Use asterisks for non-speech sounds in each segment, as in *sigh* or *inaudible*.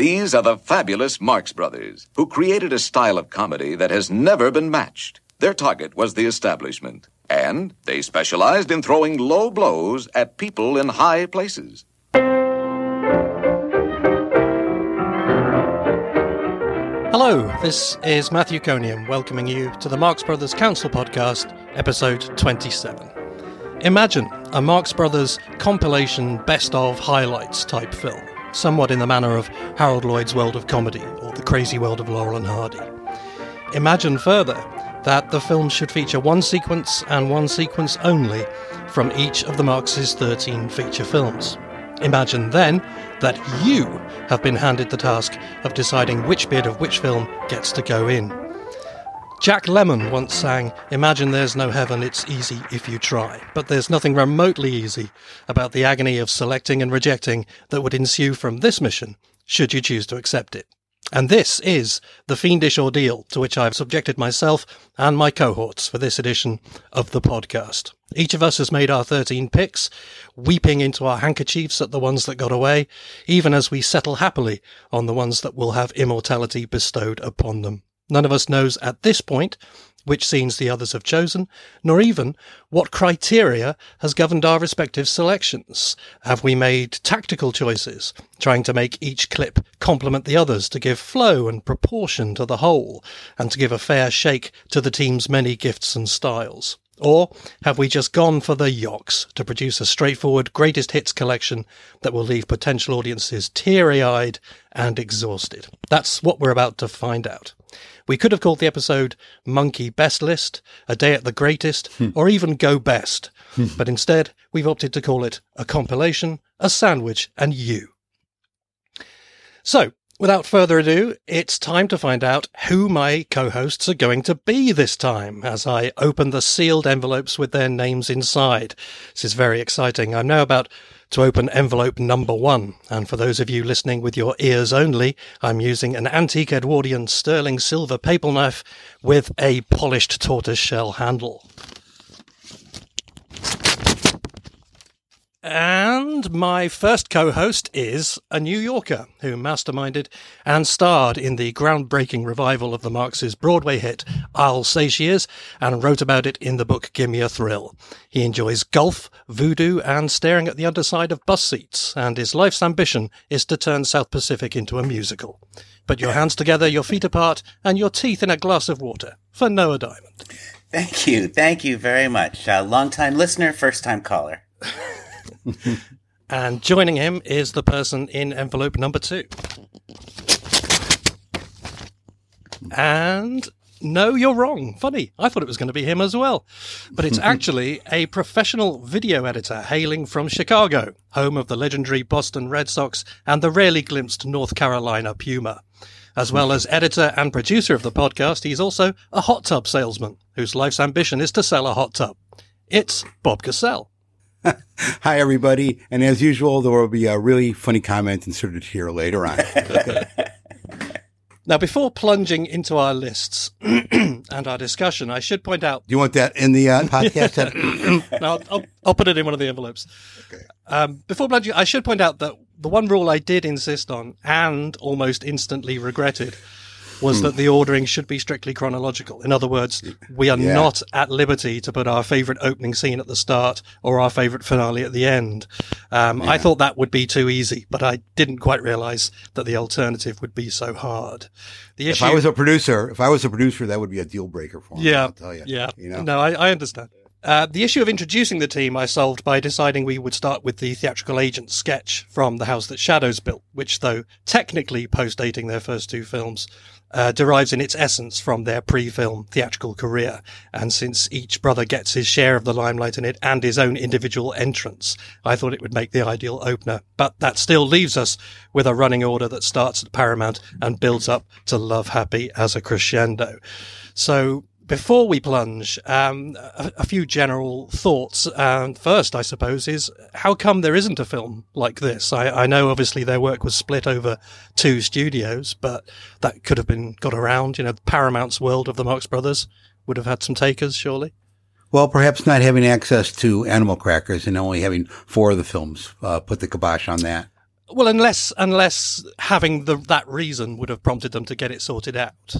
These are the fabulous Marx Brothers, who created a style of comedy that has never been matched. Their target was the establishment, and they specialized in throwing low blows at people in high places. Hello, this is Matthew Coniam welcoming you to the Marx Brothers Council Podcast, episode 27. Imagine a Marx Brothers compilation best of highlights type film, somewhat in the manner of Harold Lloyd's World of Comedy or The Crazy World of Laurel and Hardy. Imagine further that the film should feature one sequence and one sequence only from each of the Marx's 13 feature films. Imagine then that you have been handed the task of deciding which bit of which film gets to go in. Jack Lemmon once sang, Imagine there's no heaven, it's easy if you try. But there's nothing remotely easy about the agony of selecting and rejecting that would ensue from this mission, should you choose to accept it. And this is the fiendish ordeal to which I've subjected myself and my cohorts for this edition of the podcast. Each of us has made our 13 picks, weeping into our handkerchiefs at the ones that got away, even as we settle happily on the ones that will have immortality bestowed upon them. None of us knows at this point which scenes the others have chosen, nor even what criteria has governed our respective selections. Have we made tactical choices, trying to make each clip complement the others to give flow and proportion to the whole, and to give a fair shake to the team's many gifts and styles? Or have we just gone for the yocks to produce a straightforward greatest hits collection that will leave potential audiences teary eyed and exhausted? That's what we're about to find out. We could have called the episode Monkey Best List, A Day at the Greatest, hmm. or even Go Best, hmm. but instead we've opted to call it a compilation, a sandwich, and you. So, Without further ado, it's time to find out who my co-hosts are going to be this time as I open the sealed envelopes with their names inside. This is very exciting. I'm now about to open envelope number one. And for those of you listening with your ears only, I'm using an antique Edwardian sterling silver papal knife with a polished tortoiseshell handle. And my first co host is a New Yorker who masterminded and starred in the groundbreaking revival of the Marx's Broadway hit I'll Say She Is and wrote about it in the book Gimme a Thrill. He enjoys golf, voodoo, and staring at the underside of bus seats, and his life's ambition is to turn South Pacific into a musical. Put your hands together, your feet apart, and your teeth in a glass of water for Noah Diamond. Thank you. Thank you very much. Uh, long time listener, first time caller. *laughs* *laughs* and joining him is the person in envelope number two. And no, you're wrong. Funny. I thought it was going to be him as well. But it's *laughs* actually a professional video editor hailing from Chicago, home of the legendary Boston Red Sox and the rarely glimpsed North Carolina Puma. As well as editor and producer of the podcast, he's also a hot tub salesman whose life's ambition is to sell a hot tub. It's Bob Gassel. *laughs* Hi, everybody. And as usual, there will be a really funny comment inserted here later on. *laughs* now, before plunging into our lists *clears throat* and our discussion, I should point out. Do you want that in the uh, podcast? *laughs* no, I'll, I'll, put it in one of the envelopes. Okay. Um, before plunging, I should point out that the one rule I did insist on and almost instantly regretted was hmm. that the ordering should be strictly chronological. In other words, we are yeah. not at liberty to put our favorite opening scene at the start or our favorite finale at the end. Um, yeah. I thought that would be too easy, but I didn't quite realize that the alternative would be so hard. The issue, if I was a producer, if I was a producer, that would be a deal breaker for me. Yeah. I'll tell you. Yeah. You know? No, I, I understand. Uh, the issue of introducing the team I solved by deciding we would start with the theatrical agent sketch from The House That Shadows Built, which, though technically post dating their first two films, uh, derives in its essence from their pre-film theatrical career. And since each brother gets his share of the limelight in it and his own individual entrance, I thought it would make the ideal opener. But that still leaves us with a running order that starts at Paramount and builds up to Love Happy as a crescendo. So before we plunge, um, a, a, few general thoughts. And first, I suppose, is how come there isn't a film like this? I, I, know obviously their work was split over two studios, but that could have been got around. You know, Paramount's world of the Marx Brothers would have had some takers, surely. Well, perhaps not having access to animal crackers and only having four of the films uh, put the kibosh on that. Well, unless unless having the that reason would have prompted them to get it sorted out.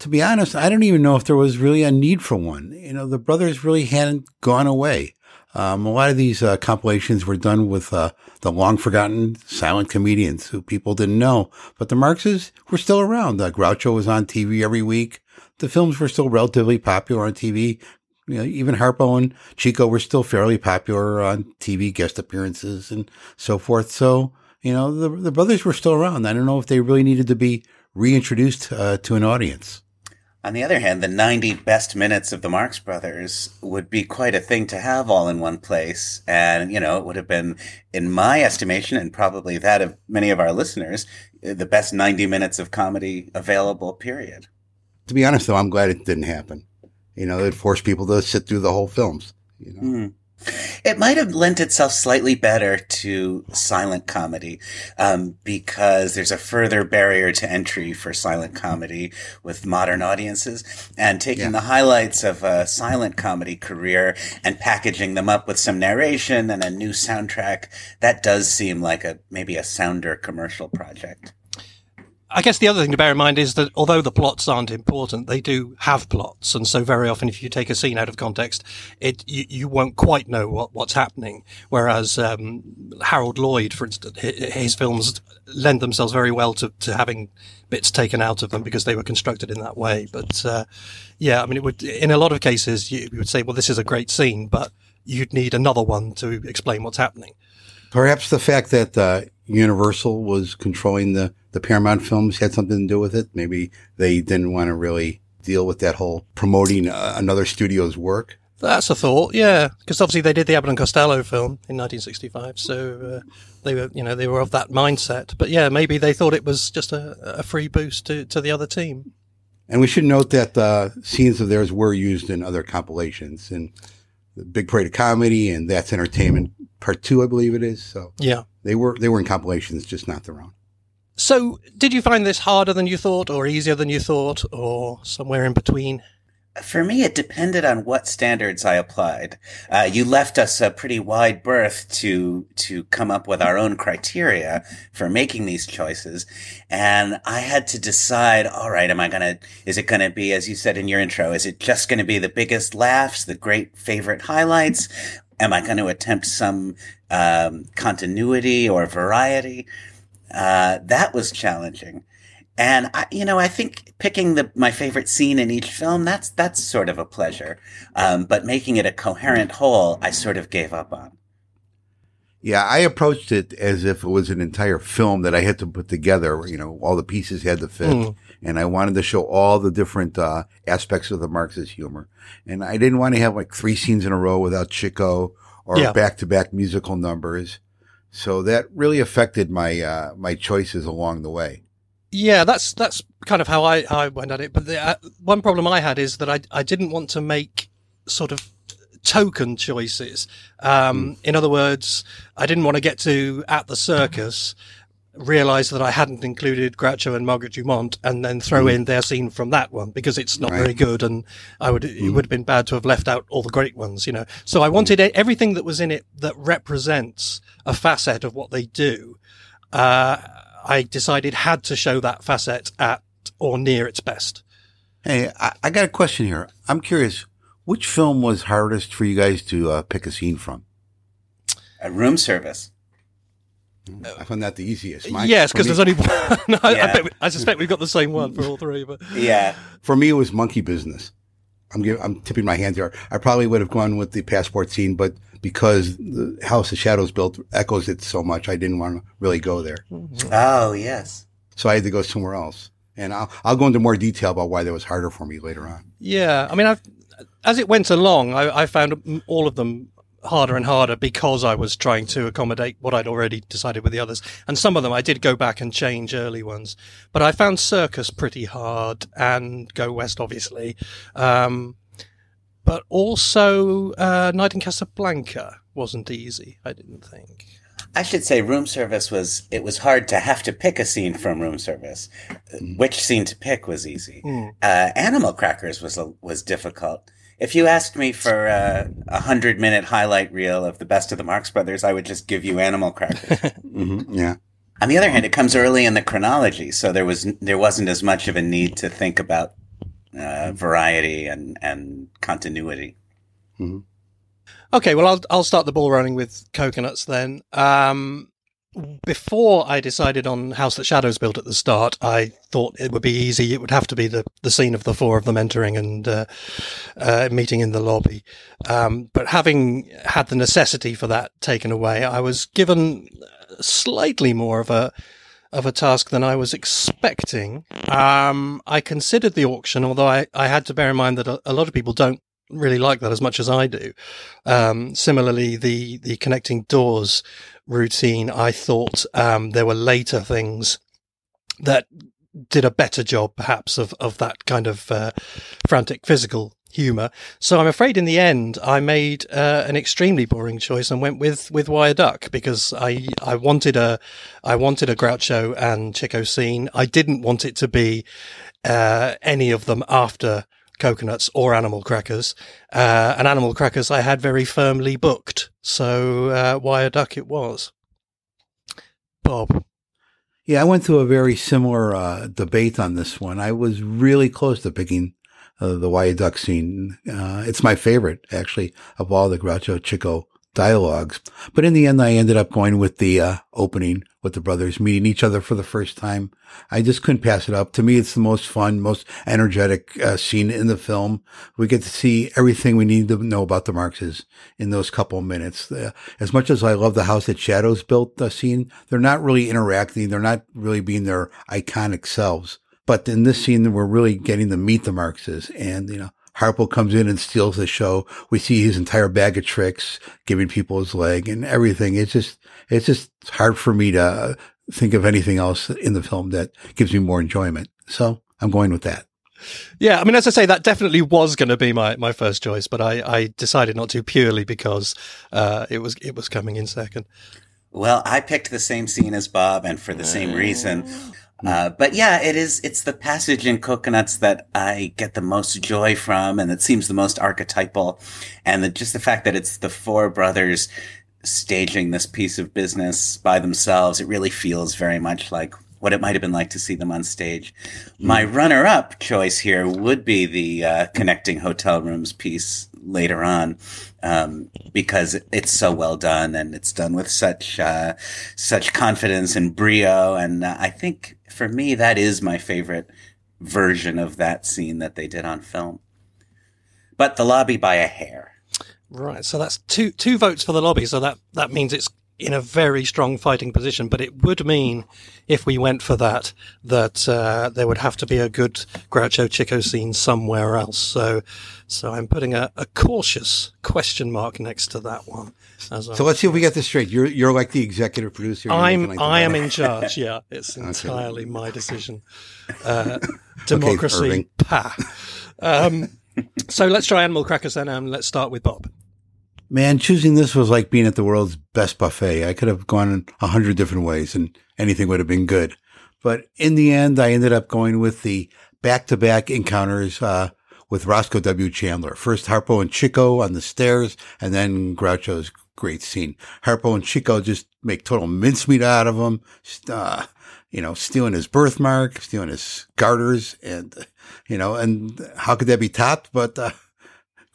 To be honest, I don't even know if there was really a need for one. You know, the brothers really hadn't gone away. Um, a lot of these uh, compilations were done with uh, the long forgotten silent comedians who people didn't know, but the Marxes were still around. Uh, Groucho was on TV every week. The films were still relatively popular on TV. You know, even Harpo and Chico were still fairly popular on TV guest appearances and so forth. So, you know, the, the brothers were still around. I don't know if they really needed to be reintroduced uh, to an audience. On the other hand, the 90 best minutes of the Marx Brothers would be quite a thing to have all in one place. And, you know, it would have been, in my estimation, and probably that of many of our listeners, the best 90 minutes of comedy available, period. To be honest, though, I'm glad it didn't happen. You know, it forced people to sit through the whole films. You know? Mm. It might have lent itself slightly better to silent comedy um, because there's a further barrier to entry for silent comedy with modern audiences. And taking yeah. the highlights of a silent comedy career and packaging them up with some narration and a new soundtrack, that does seem like a maybe a sounder commercial project. I guess the other thing to bear in mind is that although the plots aren't important, they do have plots, and so very often, if you take a scene out of context, it you, you won't quite know what, what's happening. Whereas um, Harold Lloyd, for instance, his films lend themselves very well to, to having bits taken out of them because they were constructed in that way. But uh, yeah, I mean, it would in a lot of cases you would say, well, this is a great scene, but you'd need another one to explain what's happening. Perhaps the fact that uh, Universal was controlling the, the Paramount films had something to do with it. Maybe they didn't want to really deal with that whole promoting uh, another studio's work. That's a thought, yeah, because obviously they did the Abbott and Costello film in 1965, so uh, they were, you know, they were of that mindset. But yeah, maybe they thought it was just a, a free boost to, to the other team. And we should note that uh, scenes of theirs were used in other compilations, and the Big Parade of Comedy and That's Entertainment Part Two, I believe it is. So yeah, they were they were in compilations, just not their own. So, did you find this harder than you thought, or easier than you thought, or somewhere in between? For me, it depended on what standards I applied. Uh, you left us a pretty wide berth to to come up with our own criteria for making these choices, and I had to decide. All right, am I gonna? Is it gonna be, as you said in your intro, is it just gonna be the biggest laughs, the great favorite highlights? Am I going to attempt some um, continuity or variety? Uh, that was challenging. And I, you know, I think picking the my favorite scene in each film that's that's sort of a pleasure. Um, but making it a coherent whole, I sort of gave up on. Yeah, I approached it as if it was an entire film that I had to put together. You know, all the pieces had to fit, mm. and I wanted to show all the different uh, aspects of the Marxist humor. And I didn't want to have like three scenes in a row without Chico or back to back musical numbers. So that really affected my uh, my choices along the way. Yeah, that's that's kind of how I how I went at it. But the, uh, one problem I had is that I I didn't want to make sort of token choices. Um, mm. In other words, I didn't want to get to at the circus realize that I hadn't included Groucho and Margaret Dumont and then throw mm. in their scene from that one because it's not right. very good and I would, mm. it would have been bad to have left out all the great ones, you know. So I wanted mm. everything that was in it that represents a facet of what they do. Uh, I decided had to show that facet at or near its best. Hey, I, I got a question here. I'm curious, which film was hardest for you guys to uh, pick a scene from? A room service. I found that the easiest. Mine, yes, because there's only *laughs* one. no, yeah. I, we, I, suspect we've got the same one for all three. But yeah, for me it was monkey business. I'm giving, I'm tipping my hands here. I probably would have gone with the passport scene, but because the House of Shadows built echoes it so much, I didn't want to really go there. Mm-hmm. Oh yes. So I had to go somewhere else, and I'll I'll go into more detail about why that was harder for me later on. Yeah, I mean, I've, as it went along, I, I found all of them harder and harder because I was trying to accommodate what I'd already decided with the others. And some of them I did go back and change early ones, but I found Circus pretty hard and Go West, obviously. Um, but also, uh, Night in Casablanca wasn't easy, I didn't think. I should say room service was, it was hard to have to pick a scene from room service. Which scene to pick was easy. Mm. Uh, Animal Crackers was, was difficult If you asked me for uh, a hundred minute highlight reel of the best of the Marx Brothers, I would just give you Animal Crackers. *laughs* mm-hmm, yeah. On the other hand, it comes early in the chronology, so there was there wasn't as much of a need to think about uh, variety and and continuity. Mm-hmm. Okay, well, I'll I'll start the ball running with cocoanuts then. Um, before I decided on House That Shadows built at the start, I thought it would be easy. It would have to be the, the scene of the four of them entering and uh, uh, meeting in the lobby. Um, but having had the necessity for that taken away, I was given slightly more of a of a task than I was expecting. Um, I considered the auction, although I, I had to bear in mind that a, a lot of people don't really like that as much as I do. Um, similarly, the the connecting doors routine, I thought um, there were later things that did a better job, perhaps, of of that kind of uh, frantic physical humor. So I'm afraid in the end I made uh, an extremely boring choice and went with with Why a Duck because I I wanted a I wanted a Groucho and Chico scene. I didn't want it to be uh, any of them after cocoanuts or animal crackers. Uh, and animal crackers I had very firmly booked. So uh, why a duck it was. Bob. Yeah, I went through a very similar uh, debate on this one. I was really close to picking uh, the why a duck scene. Uh, it's my favorite, actually, of all the Groucho Chico dialogues. But in the end, I ended up going with the uh, opening with the brothers meeting each other for the first time. I just couldn't pass it up. To me, it's the most fun, most energetic uh, scene in the film. We get to see everything we need to know about the Marxes in those couple minutes. Uh, as much as I love the house that Shadows built the scene, they're not really interacting. They're not really being their iconic selves. But in this scene, we're really getting to meet the Marxes and, you know, Harpo comes in and steals the show. We see his entire bag of tricks, giving people his leg and everything. It's just, it's just hard for me to think of anything else in the film that gives me more enjoyment. So I'm going with that. Yeah, I mean, as I say, that definitely was going to be my, my first choice, but I, I decided not to purely because uh, it was it was coming in second. Well, I picked the same scene as Bob, and for the same reason. Uh, but yeah, it is, it's the passage in Cocoanuts that I get the most joy from and it seems the most archetypal. And the, just the fact that it's the four brothers staging this piece of business by themselves, it really feels very much like what it might have been like to see them on stage. My hmm. runner up choice here would be the uh, connecting hotel rooms piece later on um, because it's so well done and it's done with such uh, such confidence and brio. And uh, I think for me, that is my favorite version of that scene that they did on film. But the lobby by a hair. Right. So that's two two votes for the lobby. So that that means it's in a very strong fighting position. But it would mean, if we went for that, that uh, there would have to be a good Groucho Chico scene somewhere else. So, so I'm putting a, a cautious question mark next to that one. so let's see if we get this straight. You're you're like the executive producer. I'm like I am in charge. Yeah, *laughs* it's entirely okay. my decision. Uh, democracy, *laughs* okay, pa. Um, so let's try animal crackers then, and let's start with Bob. Man, choosing this was like being at the world's best buffet. I could have gone a hundred different ways, and anything would have been good. But in the end, I ended up going with the back-to-back encounters uh, with Roscoe W. Chandler. First Harpo and Chico on the stairs, and then Groucho's great scene. Harpo and Chico just make total mincemeat out of him, uh, you know, stealing his birthmark, stealing his garters, and, you know, and how could that be topped? But, uh,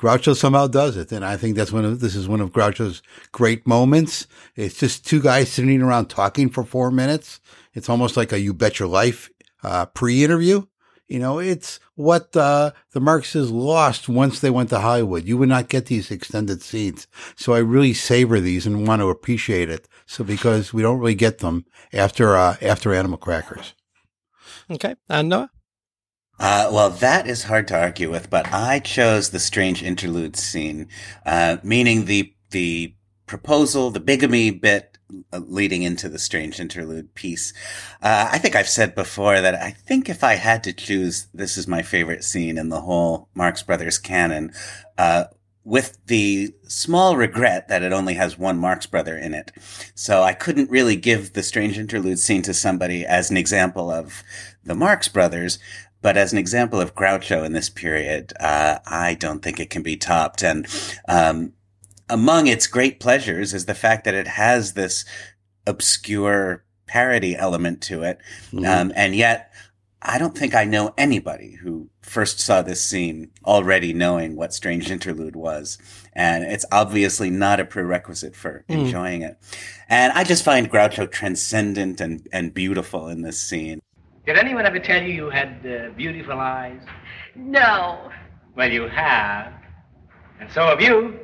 Groucho somehow does it. And I think that's one of, this is one of Groucho's great moments. It's just two guys sitting around talking for four minutes. It's almost like a you bet your life, uh, pre-interview. You know, it's what uh, the Marxes lost once they went to Hollywood. You would not get these extended scenes. So I really savor these and want to appreciate it. So because we don't really get them after uh, after Animal Crackers. Okay, and Noah. Uh, well, that is hard to argue with, but I chose the strange interlude scene, uh, meaning the the proposal, the bigamy bit uh, leading into the strange interlude piece. Uh, I think I've said before that I think if I had to choose, this is my favorite scene in the whole Marx Brothers canon, uh, with the small regret that it only has one Marx brother in it. So I couldn't really give the strange interlude scene to somebody as an example of the Marx Brothers. But as an example of Groucho in this period, uh, I don't think it can be topped. And um, among its great pleasures is the fact that it has this obscure parody element to it, mm-hmm. um, and yet I don't think I know anybody who first saw this scene already knowing what Strange Interlude was. And it's obviously not a prerequisite for mm. enjoying it. And I just find Groucho transcendent and, and beautiful in this scene. Did anyone ever tell you you had uh, beautiful eyes? No. Well, you have. And so have you.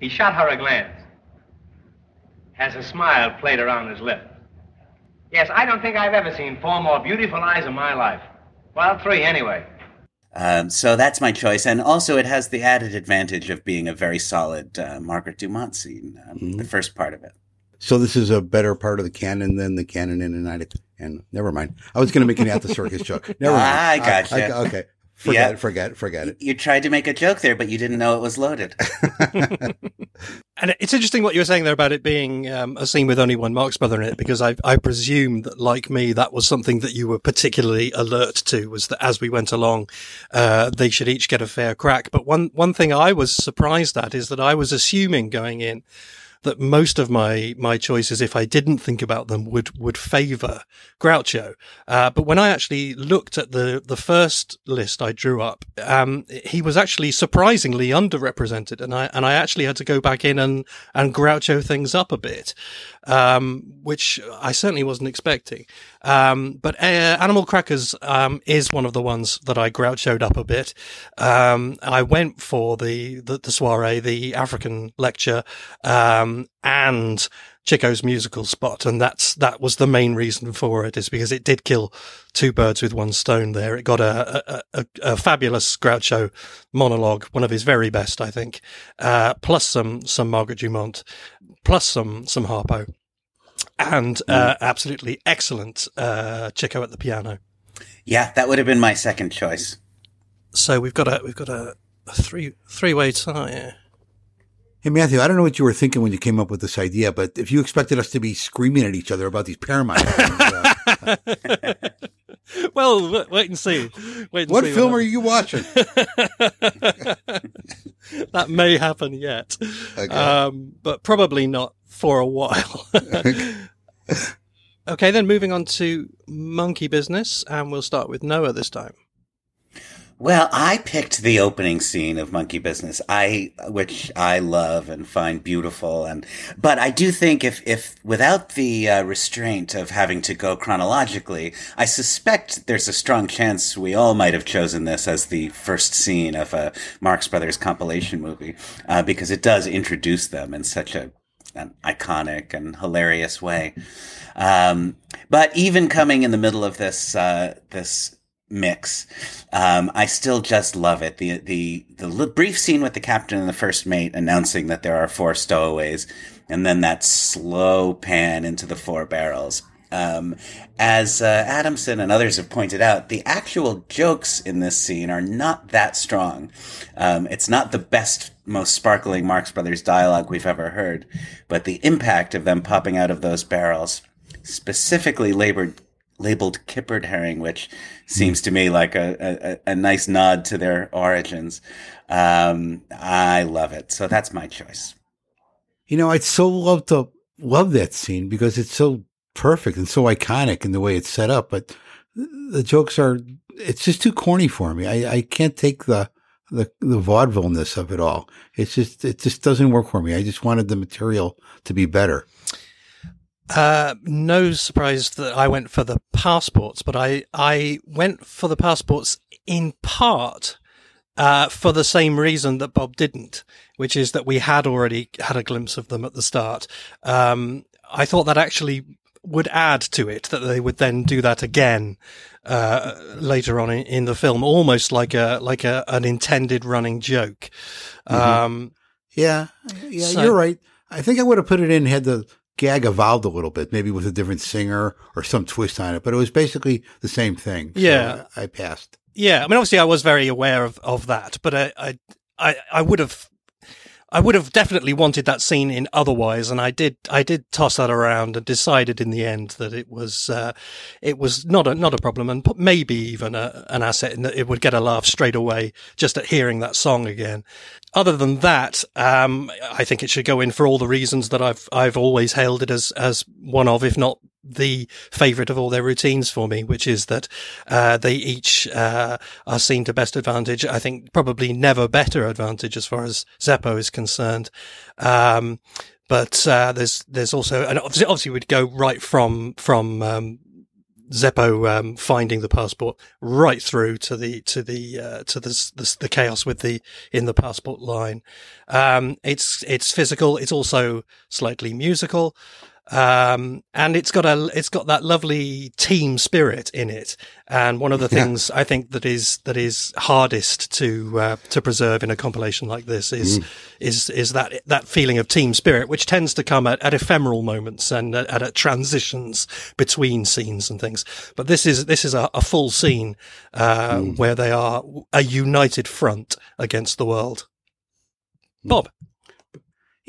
He shot her a glance. Has a smile played around his lips. Yes, I don't think I've ever seen four more beautiful eyes in my life. Well, three anyway. Um, so that's my choice, and also it has the added advantage of being a very solid uh, Margaret Dumont scene, um, mm-hmm. the first part of it. So this is a better part of the canon than the canon in United. And never mind. I was going to make an at the circus joke. *laughs* Never mind. I got you. okay. Forget it, forget it, forget it. You tried to make a joke there, but you didn't know it was loaded. *laughs* and it's interesting what you were saying there about it being um, a scene with only one Marx brother in it, because I, I presume that, like me, that was something that you were particularly alert to, was that as we went along, uh, they should each get a fair crack. But one, one thing I was surprised at is that I was assuming going in that most of my my choices, if I didn't think about them, would would favour Groucho. Uh, but when I actually looked at the the first list I drew up, um, he was actually surprisingly underrepresented, and I and I actually had to go back in and and Groucho things up a bit um, which I certainly wasn't expecting. Um, but uh, Animal Crackers um, is one of the ones that I grouchoed up a bit. Um, I went for the, the, the soiree, the African lecture, um, and Chico's musical spot, and that's that was the main reason for it, is because it did kill two birds with one stone. There, it got a a, a, a fabulous Groucho monologue, one of his very best, I think, uh, plus some some Margaret Dumont, plus some some Harpo, and uh, mm. absolutely excellent uh, Chico at the piano. Yeah, that would have been my second choice. So we've got a we've got a, a three three way tie. Hey Matthew, I don't know what you were thinking when you came up with this idea, but if you expected us to be screaming at each other about these Paramount things, uh, *laughs* well, wait and see. Wait and what see film what are you watching? *laughs* that may happen yet, okay. um, but probably not for a while. *laughs* okay, then moving on to monkey business, and we'll start with Noah this time. Well, I picked the opening scene of Monkey Business, I which I love and find beautiful, and but I do think if if without the uh, restraint of having to go chronologically, I suspect there's a strong chance we all might have chosen this as the first scene of a Marx Brothers compilation movie uh, because it does introduce them in such a an iconic and hilarious way. Um, but even coming in the middle of this uh, this mix. Um, I still just love it. The, the, the brief scene with the captain and the first mate announcing that there are four stowaways and then that slow pan into the four barrels. Um, as uh, Adamson and others have pointed out, the actual jokes in this scene are not that strong. Um, it's not the best, most sparkling Marx Brothers dialogue we've ever heard, but the impact of them popping out of those barrels, specifically labored labeled kippered herring, which seems to me like a, a, a nice nod to their origins. Um, I love it. So that's my choice. You know, I'd so love to love that scene because it's so perfect and so iconic in the way it's set up, but the jokes are, it's just too corny for me. I, I can't take the, the, the vaudevilleness of it all. It's just, it just doesn't work for me. I just wanted the material to be better. Uh, no surprise that I went for the passports, but I, I went for the passports in part uh, for the same reason that Bob didn't, which is that we had already had a glimpse of them at the start. Um, I thought that actually would add to it that they would then do that again uh, later on in, in, the film, almost like a like a an intended running joke. Mm-hmm. Um, yeah, yeah, so, you're right. I think I would have put it in had the gag evolved a little bit, maybe with a different singer or some twist on it, but it was basically the same thing. So yeah, I, I passed. Yeah, I mean, obviously, I was very aware of, of that, but I, I, I, I would have. I would have definitely wanted that scene in otherwise, and I did. I did toss that around and decided in the end that it was uh, it was not a not a problem, and maybe even a, an asset in that it would get a laugh straight away just at hearing that song again. Other than that, um, I think it should go in for all the reasons that I've I've always hailed it as as one of, if not the favorite of all their routines for me, which is that uh, they each uh, are seen to best advantage. I think probably never better advantage as far as Zeppo is concerned. Um, but uh, there's there's also and obviously, obviously we'd go right from from um, Zeppo um, finding the passport right through to the to the uh, to the, the, the chaos with the in the passport line. Um, it's it's physical. It's also slightly musical. Um, and it's got a, it's got that lovely team spirit in it. And one of the things. I think that is, that is hardest to, uh, to preserve in a compilation like this is, mm. is, is that, that feeling of team spirit, which tends to come at, at ephemeral moments and at, at, transitions between scenes and things. But this is, this is a, a full scene, uh, mm. where they are a united front against the world. Bob.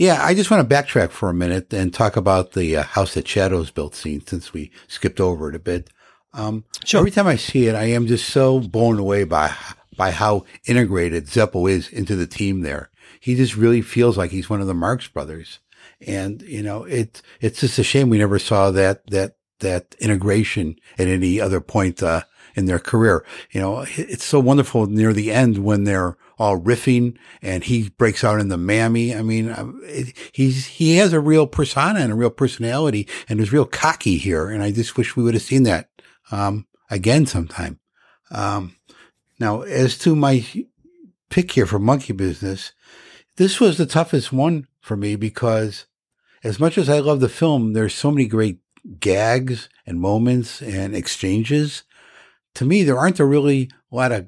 Yeah, I just want to backtrack for a minute and talk about the uh, House that Shadows built scene since we skipped over it a bit. Um, sure. Every time I see it, I am just so blown away by by how integrated Zeppo is into the team. There, he just really feels like he's one of the Marx brothers, and you know, it it's just a shame we never saw that that that integration at any other point uh, in their career. You know, it's so wonderful near the end when they're all riffing and he breaks out in the mammy. I mean, it, he's, he has a real persona and a real personality and is real cocky here. And I just wish we would have seen that, um, again sometime. Um, now as to my pick here for monkey business, this was the toughest one for me because as much as I love the film, there's so many great gags and moments and exchanges. To me, there aren't a really lot of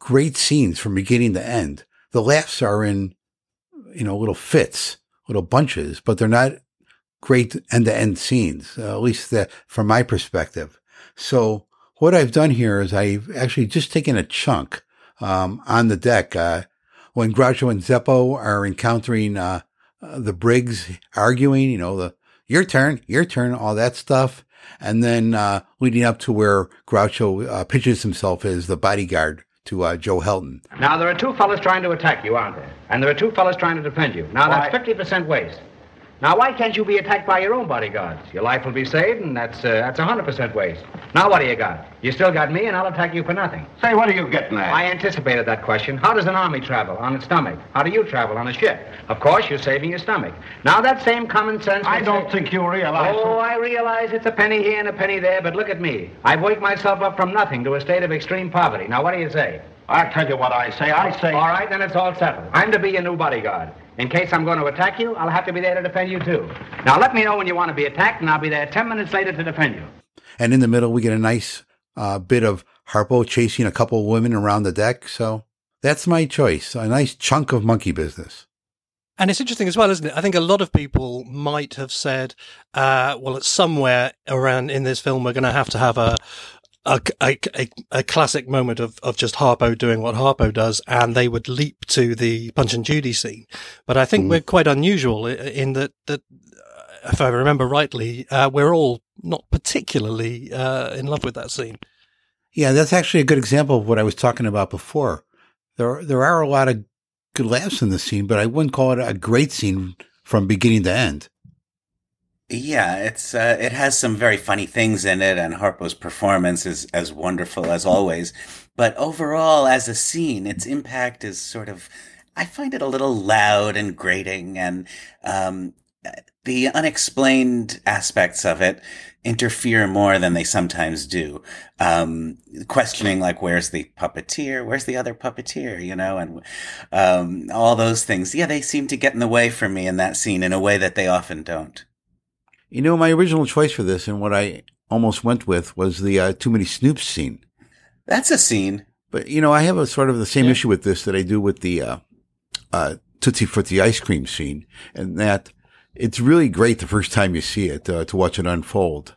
great scenes from beginning to end. The laughs are in, you know, little fits, little bunches, but they're not great end to end scenes, uh, at least the, from my perspective. So what I've done here is I've actually just taken a chunk, um, on the deck, uh, when Groucho and Zeppo are encountering, uh, the Briggs arguing, you know, the, your turn, your turn, all that stuff. And then, uh, leading up to where Groucho, uh, pitches himself as the bodyguard to uh, Joe Helton. Now, there are two fellas trying to attack you, aren't there? And there are two fellas trying to defend you. Now, that's 50% waste. Now, why can't you be attacked by your own bodyguards? Your life will be saved, and that's uh, that's 100% waste. Now, what do you got? You still got me, and I'll attack you for nothing. Say, what are you getting at? I anticipated that question. How does an army travel? On its stomach. How do you travel? On a ship. Of course, you're saving your stomach. Now, that same common sense... I don't say... think you realize... Oh, I realize it's a penny here and a penny there, but look at me. I've worked myself up from nothing to a state of extreme poverty. Now, what do you say? I'll tell you what I say. I say... All right, then it's all settled. I'm to be your new bodyguard. In case I'm going to attack you, I'll have to be there to defend you, too. Now, let me know when you want to be attacked, and I'll be there 10 minutes later to defend you. And in the middle, we get a nice uh, bit of Harpo chasing a couple of women around the deck. So that's my choice. A nice chunk of monkey business. And it's interesting as well, isn't it? I think a lot of people might have said, uh, well, it's somewhere around in this film, we're going to have to have a, a, a, a, classic moment of, of just Harpo doing what Harpo does, and they would leap to the Punch and Judy scene. But I think mm. we're quite unusual in that, that uh, if I remember rightly, uh, we're all not particularly uh, in love with that scene. Yeah, that's actually a good example of what I was talking about before. There, there are a lot of good laughs in the scene, but I wouldn't call it a great scene from beginning to end. Yeah, it's uh, it has some very funny things in it, and Harpo's performance is as wonderful as always. But overall, as a scene, its impact is sort of I find it a little loud and grating, and um, the unexplained aspects of it interfere more than they sometimes do. Um, questioning like, where's the puppeteer? Where's the other puppeteer? You know, and um, all those things. Yeah, they seem to get in the way for me in that scene in a way that they often don't. You know, my original choice for this and what I almost went with was the uh, Too Many Snoops scene. That's a scene. But, you know, I have a sort of the same yeah. issue with this that I do with the uh, uh, Tootsie Frootsie ice cream scene, and that it's really great the first time you see it uh, to watch it unfold.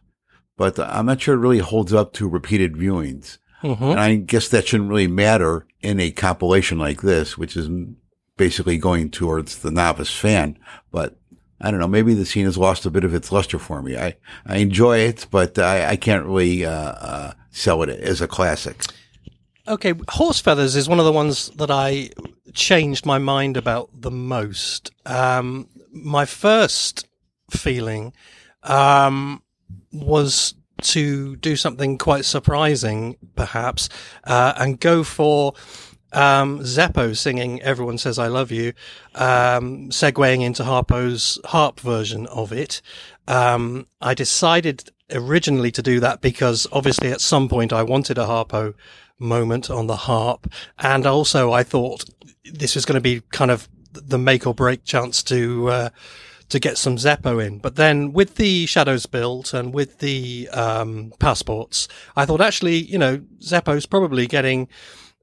But I'm not sure it really holds up to repeated viewings. Mm-hmm. And I guess that shouldn't really matter in a compilation like this, which is basically going towards the novice fan. But I don't know. Maybe the scene has lost a bit of its luster for me. I, I enjoy it, but I, I can't really uh, uh, sell it as a classic. Okay, Horse Feathers is one of the ones that I changed my mind about the most. Um, my first feeling um, was to do something quite surprising, perhaps, uh, and go for um, Zeppo singing "Everyone Says I Love You," um, segueing into Harpo's harp version of it. Um, I decided originally to do that because obviously at some point I wanted a Harpo moment on the harp, and also I thought this was going to be kind of the make or break chance to. Uh, to get some Zeppo in. But then with the shadows built and with the um, passports, I thought actually, you know, Zeppo's probably getting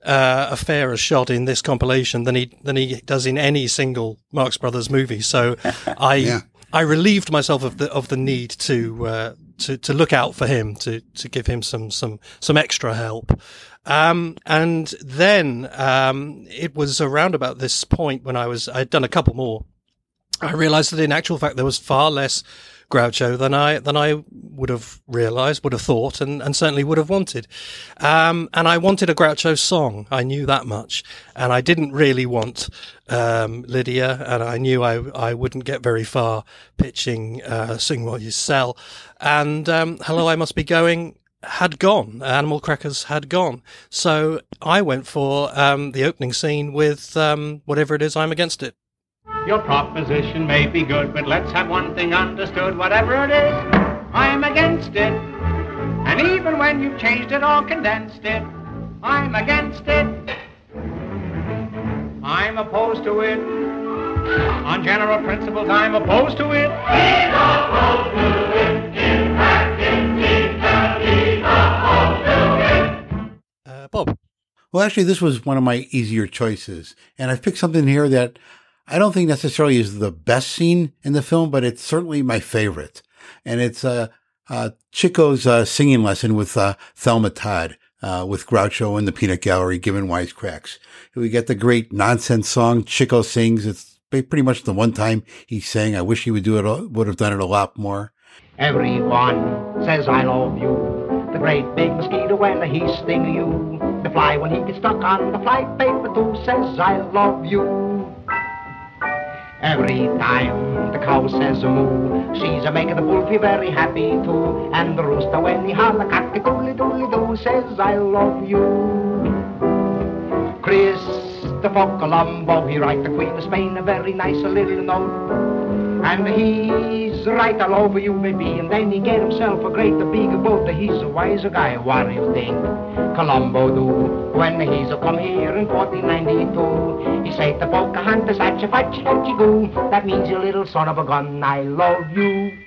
uh, a fairer shot in this compilation than he than he does in any single Marx Brothers movie. So *laughs* I Yeah. I relieved myself of the of the need to uh, to to look out for him to to give him some some some extra help. Um, and then um, it was around about this point when I was I'd done a couple more I realised that in actual fact there was far less Groucho than I than I would have realised, would have thought, and, and certainly would have wanted. Um, and I wanted a Groucho song. I knew that much, and I didn't really want um, Lydia, and I knew I I wouldn't get very far pitching uh, "Sing While You Sell." And um, "Hello, I Must Be Going." had gone. Animal Crackers had gone. So I went for um, the opening scene with um, whatever it is. I'm against it. Your proposition may be good, but let's have one thing understood. Whatever it is, I'm against it. And even when you've changed it or condensed it, I'm against it. I'm opposed to it. On general principles, I'm opposed to it. He's opposed to it. In practice, he's opposed to it. Uh, Bob. Well, actually, this was one of my easier choices. And I've picked something here that I don't think necessarily is the best scene in the film, but it's certainly my favorite. And it's uh, uh, Chico's uh, singing lesson with uh, Thelma Todd, uh, with Groucho in the Peanut Gallery giving wisecracks. We get the great nonsense song Chico sings. It's pretty much the one time he sang. I wish he would do it, would have done it a lot more. Everyone says I love you. The great big mosquito when he sting you. The fly when he gets stuck on the fly paper too says I love you. Every time the cow says moo, she's a making the feel very happy too. And the rooster when he holler cock a doodly doodly doo says I love you. Christopher Colombo, he write the Queen of Spain a very nice little note. And he's right all over you, baby. And then he get himself a great big boat. He's a wiser guy. What do you think Colombo do? When he's a come here in 1492, he say to Pocahontas, atcha fatcha atcha goo. That means you little son of a gun, I love you.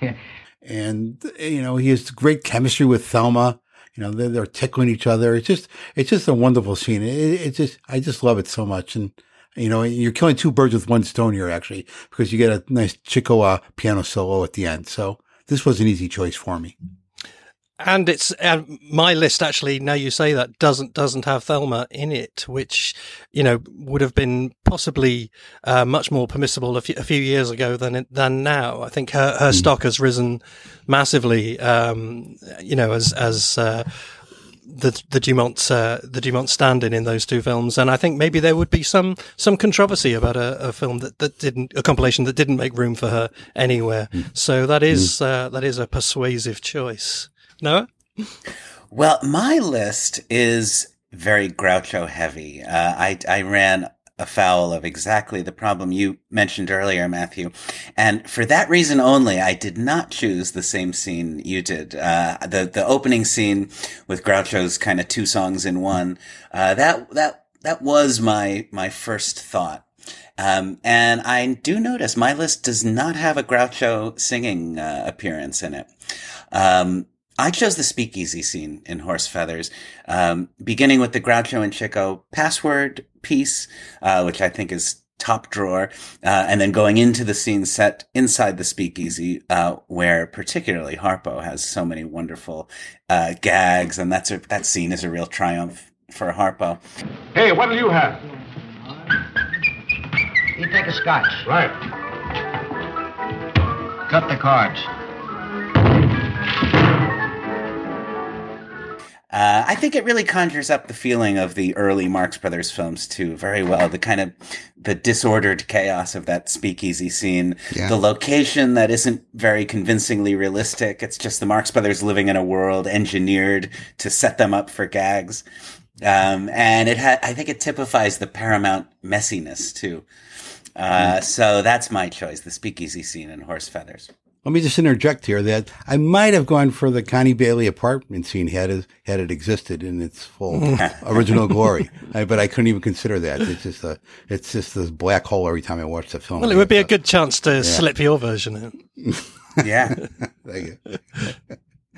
*laughs* and you know he has great chemistry with Thelma. You know they're, they're tickling each other. It's just it's just a wonderful scene. It just I just love it so much. And you know you're killing two birds with one stone here actually because you get a nice Chico uh, piano solo at the end. So this was an easy choice for me. And it's uh, my list actually. Now you say that doesn't doesn't have Thelma in it, which you know would have been possibly uh, much more permissible a few, years ago than than now. I think her, her stock has risen massively. Um, you know, as as uh, the the Dumont uh, the Dumont stand-in in those two films, and I think maybe there would be some some controversy about a, a film that, that didn't a compilation that didn't make room for her anywhere. So that is uh, that is a persuasive choice. Noah. Well, my list is very Groucho heavy. Uh, I, I ran afoul of exactly the problem you mentioned earlier, Matthew. And for that reason only, I did not choose the same scene you did. Uh, the, the opening scene with Groucho's kind of two songs in one, uh, that, that, that was my, my first thought. Um, and I do notice my list does not have a Groucho singing, uh, appearance in it. Um, I chose the speakeasy scene in Horse Feathers, um, beginning with the Groucho and Chico password piece, uh, which I think is top drawer, uh, and then going into the scene set inside the speakeasy, uh, where particularly Harpo has so many wonderful uh, gags, and that's a, that scene is a real triumph for Harpo. Hey, what'll you have? You take a scotch. Right. Cut the cards. Uh, I think it really conjures up the feeling of the early Marx Brothers films too, very well. The kind of the disordered chaos of that speakeasy scene, Yeah. the location that isn't very convincingly realistic. It's just the Marx Brothers living in a world engineered to set them up for gags. Um, and it ha- I think it typifies the Paramount messiness too. Uh, so that's my choice, the speakeasy scene in Horse Feathers. Let me just interject here that I might have gone for the Connie Bailey apartment scene had it, had it existed in its full *laughs* original glory. I, but I couldn't even consider that. It's just a, it's just this black hole every time I watch the film. Well, it would be a good chance to slip your version in. *laughs* Yeah. Thank you.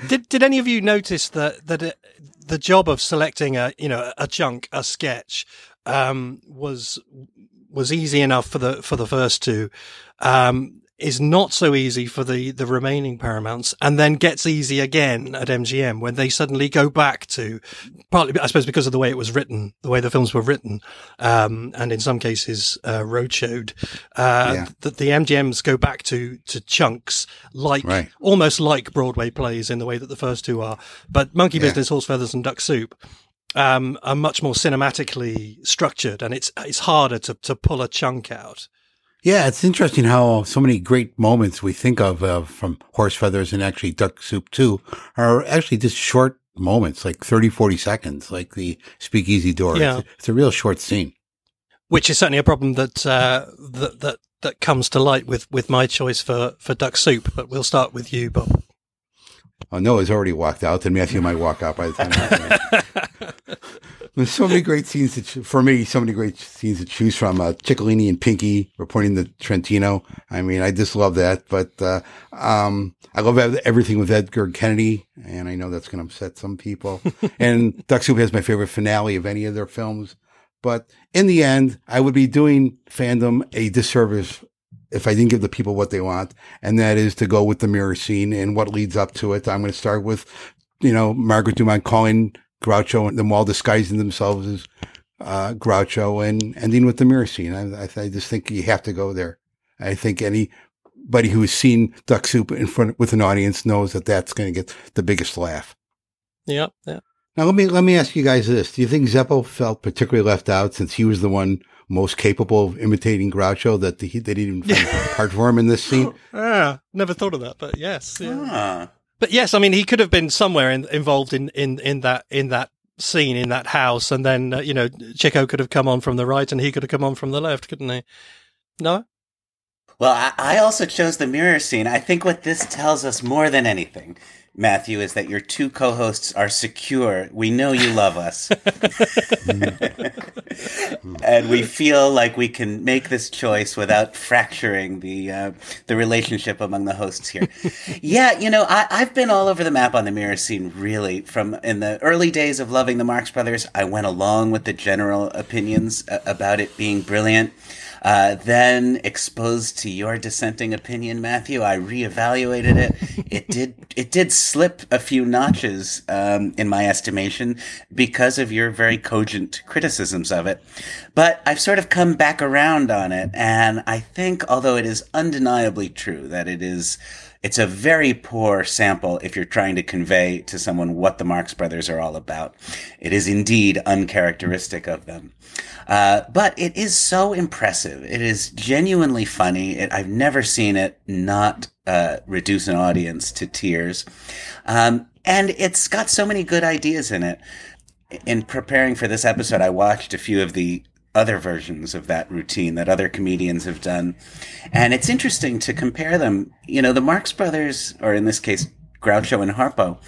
Did Did any of you notice that that it, the job of selecting a you know a chunk a sketch um, was was easy enough for the for the first two, um, is not so easy for the the remaining Paramounts, and then gets easy again at MGM when they suddenly go back to partly I suppose because of the way it was written, the way the films were written, um, and in some cases uh, roadshowed, uh, Yeah. that the MGMs go back to to chunks like Right. almost like Broadway plays in the way that the first two are. But Monkey Yeah. Business, Horse Feathers, and Duck Soup um, are much more cinematically structured, and it's it's harder to to pull a chunk out. Yeah, it's interesting how so many great moments we think of uh, from Horse Feathers and actually Duck Soup too are actually just short moments, like 30, 40 seconds, like the speakeasy door. Yeah. It's, it's a real short scene. which is certainly a problem that uh, that that that comes to light with with my choice for for duck soup. But we'll start with you, Bob. Oh, Noah's already walked out, and Matthew might walk out by the time. *laughs* There's so many great scenes to, for me. So many great scenes to choose from. Uh, Chicolini and Pinky reporting the Trentino. I mean, I just love that. But uh, um, I love everything with Edgar Kennedy, and I know that's going to upset some people. *laughs* and Duck Soup has my favorite finale of any of their films. But in the end, I would be doing fandom a disservice if I didn't give the people what they want, and that is to go with the mirror scene and what leads up to it. I'm going to start with, you know, Margaret Dumont calling Groucho and them all disguising themselves as uh, Groucho and ending with the mirror scene. I, I, I just think you have to go there. I think anybody who has seen Duck Soup in front with an audience knows that that's going to get the biggest laugh. Yeah, yeah. Now let me let me ask you guys this: Do you think Zeppo felt particularly left out since he was the one most capable of imitating Groucho that he, they didn't even find part for him in this scene? *laughs* Ah, never thought of that, but yes, yeah. Ah. But yes, I mean, he could have been somewhere in, involved in, in, in that in that scene in that house, and then uh, you know Chico could have come on from the right, and he could have come on from the left, couldn't he? No. Well, I, I also chose the mirror scene. I think what this tells us more than anything, Matthew, is that your two co-hosts are secure. We know you love us. *laughs* and we feel like we can make this choice without fracturing the uh, the relationship among the hosts here. *laughs* yeah, you know, I, I've been all over the map on the mirror scene. Really, from in the early days of loving the Marx Brothers, I went along with the general opinions uh, about it being brilliant. Uh, then, exposed to your dissenting opinion, Matthew, I reevaluated it. It did it did slip a few notches um, in my estimation because of your very cogent criticisms of it. But I've sort of come back around on it, and I think, although it is undeniably true that it is it's a very poor sample if you're trying to convey to someone what the Marx Brothers are all about. It is indeed uncharacteristic of them. Uh, but it is so impressive. It is genuinely funny. It, I've never seen it not uh, reduce an audience to tears. Um, and it's got so many good ideas in it. In preparing for this episode, I watched a few of the other versions of that routine that other comedians have done. And it's interesting to compare them. You know, the Marx Brothers, or in this case, Groucho and Harpo,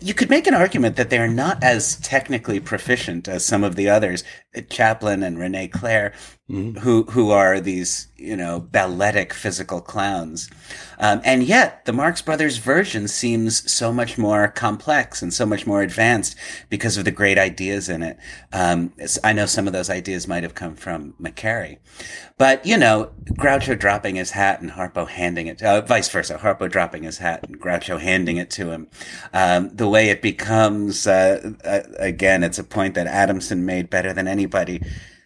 you could make an argument that they're not as technically proficient as some of the others, Chaplin and Rene Clair, who who are these you know balletic physical clowns, um, and yet the Marx Brothers version seems so much more complex and so much more advanced because of the great ideas in it. Um, I know some of those ideas might have come from McCarey, but you know Groucho dropping his hat and Harpo handing it, uh, vice versa, Harpo dropping his hat and Groucho handing it to him. Um, the way it becomes, uh, uh, again, it's a point that Adamson made better than anybody.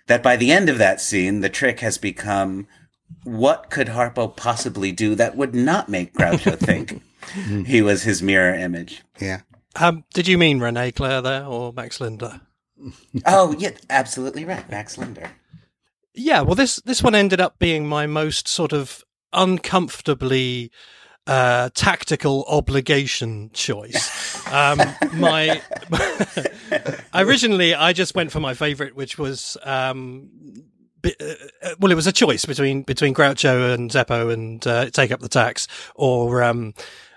That by the end of that scene, the trick has become what could Harpo possibly do that would not make Groucho *laughs* think he was his mirror image? Yeah. Um, did you mean Rene Clair there or Max Linder? Oh, yeah, absolutely right. Max Linder. Yeah, well, this this one ended up being my most sort of uncomfortably uh, tactical obligation choice. Um, my *laughs* originally, I just went for my favorite, which was um, bi- uh, well, it was a choice between between Groucho and Zeppo and uh, Take Up the Tax, or um, uh,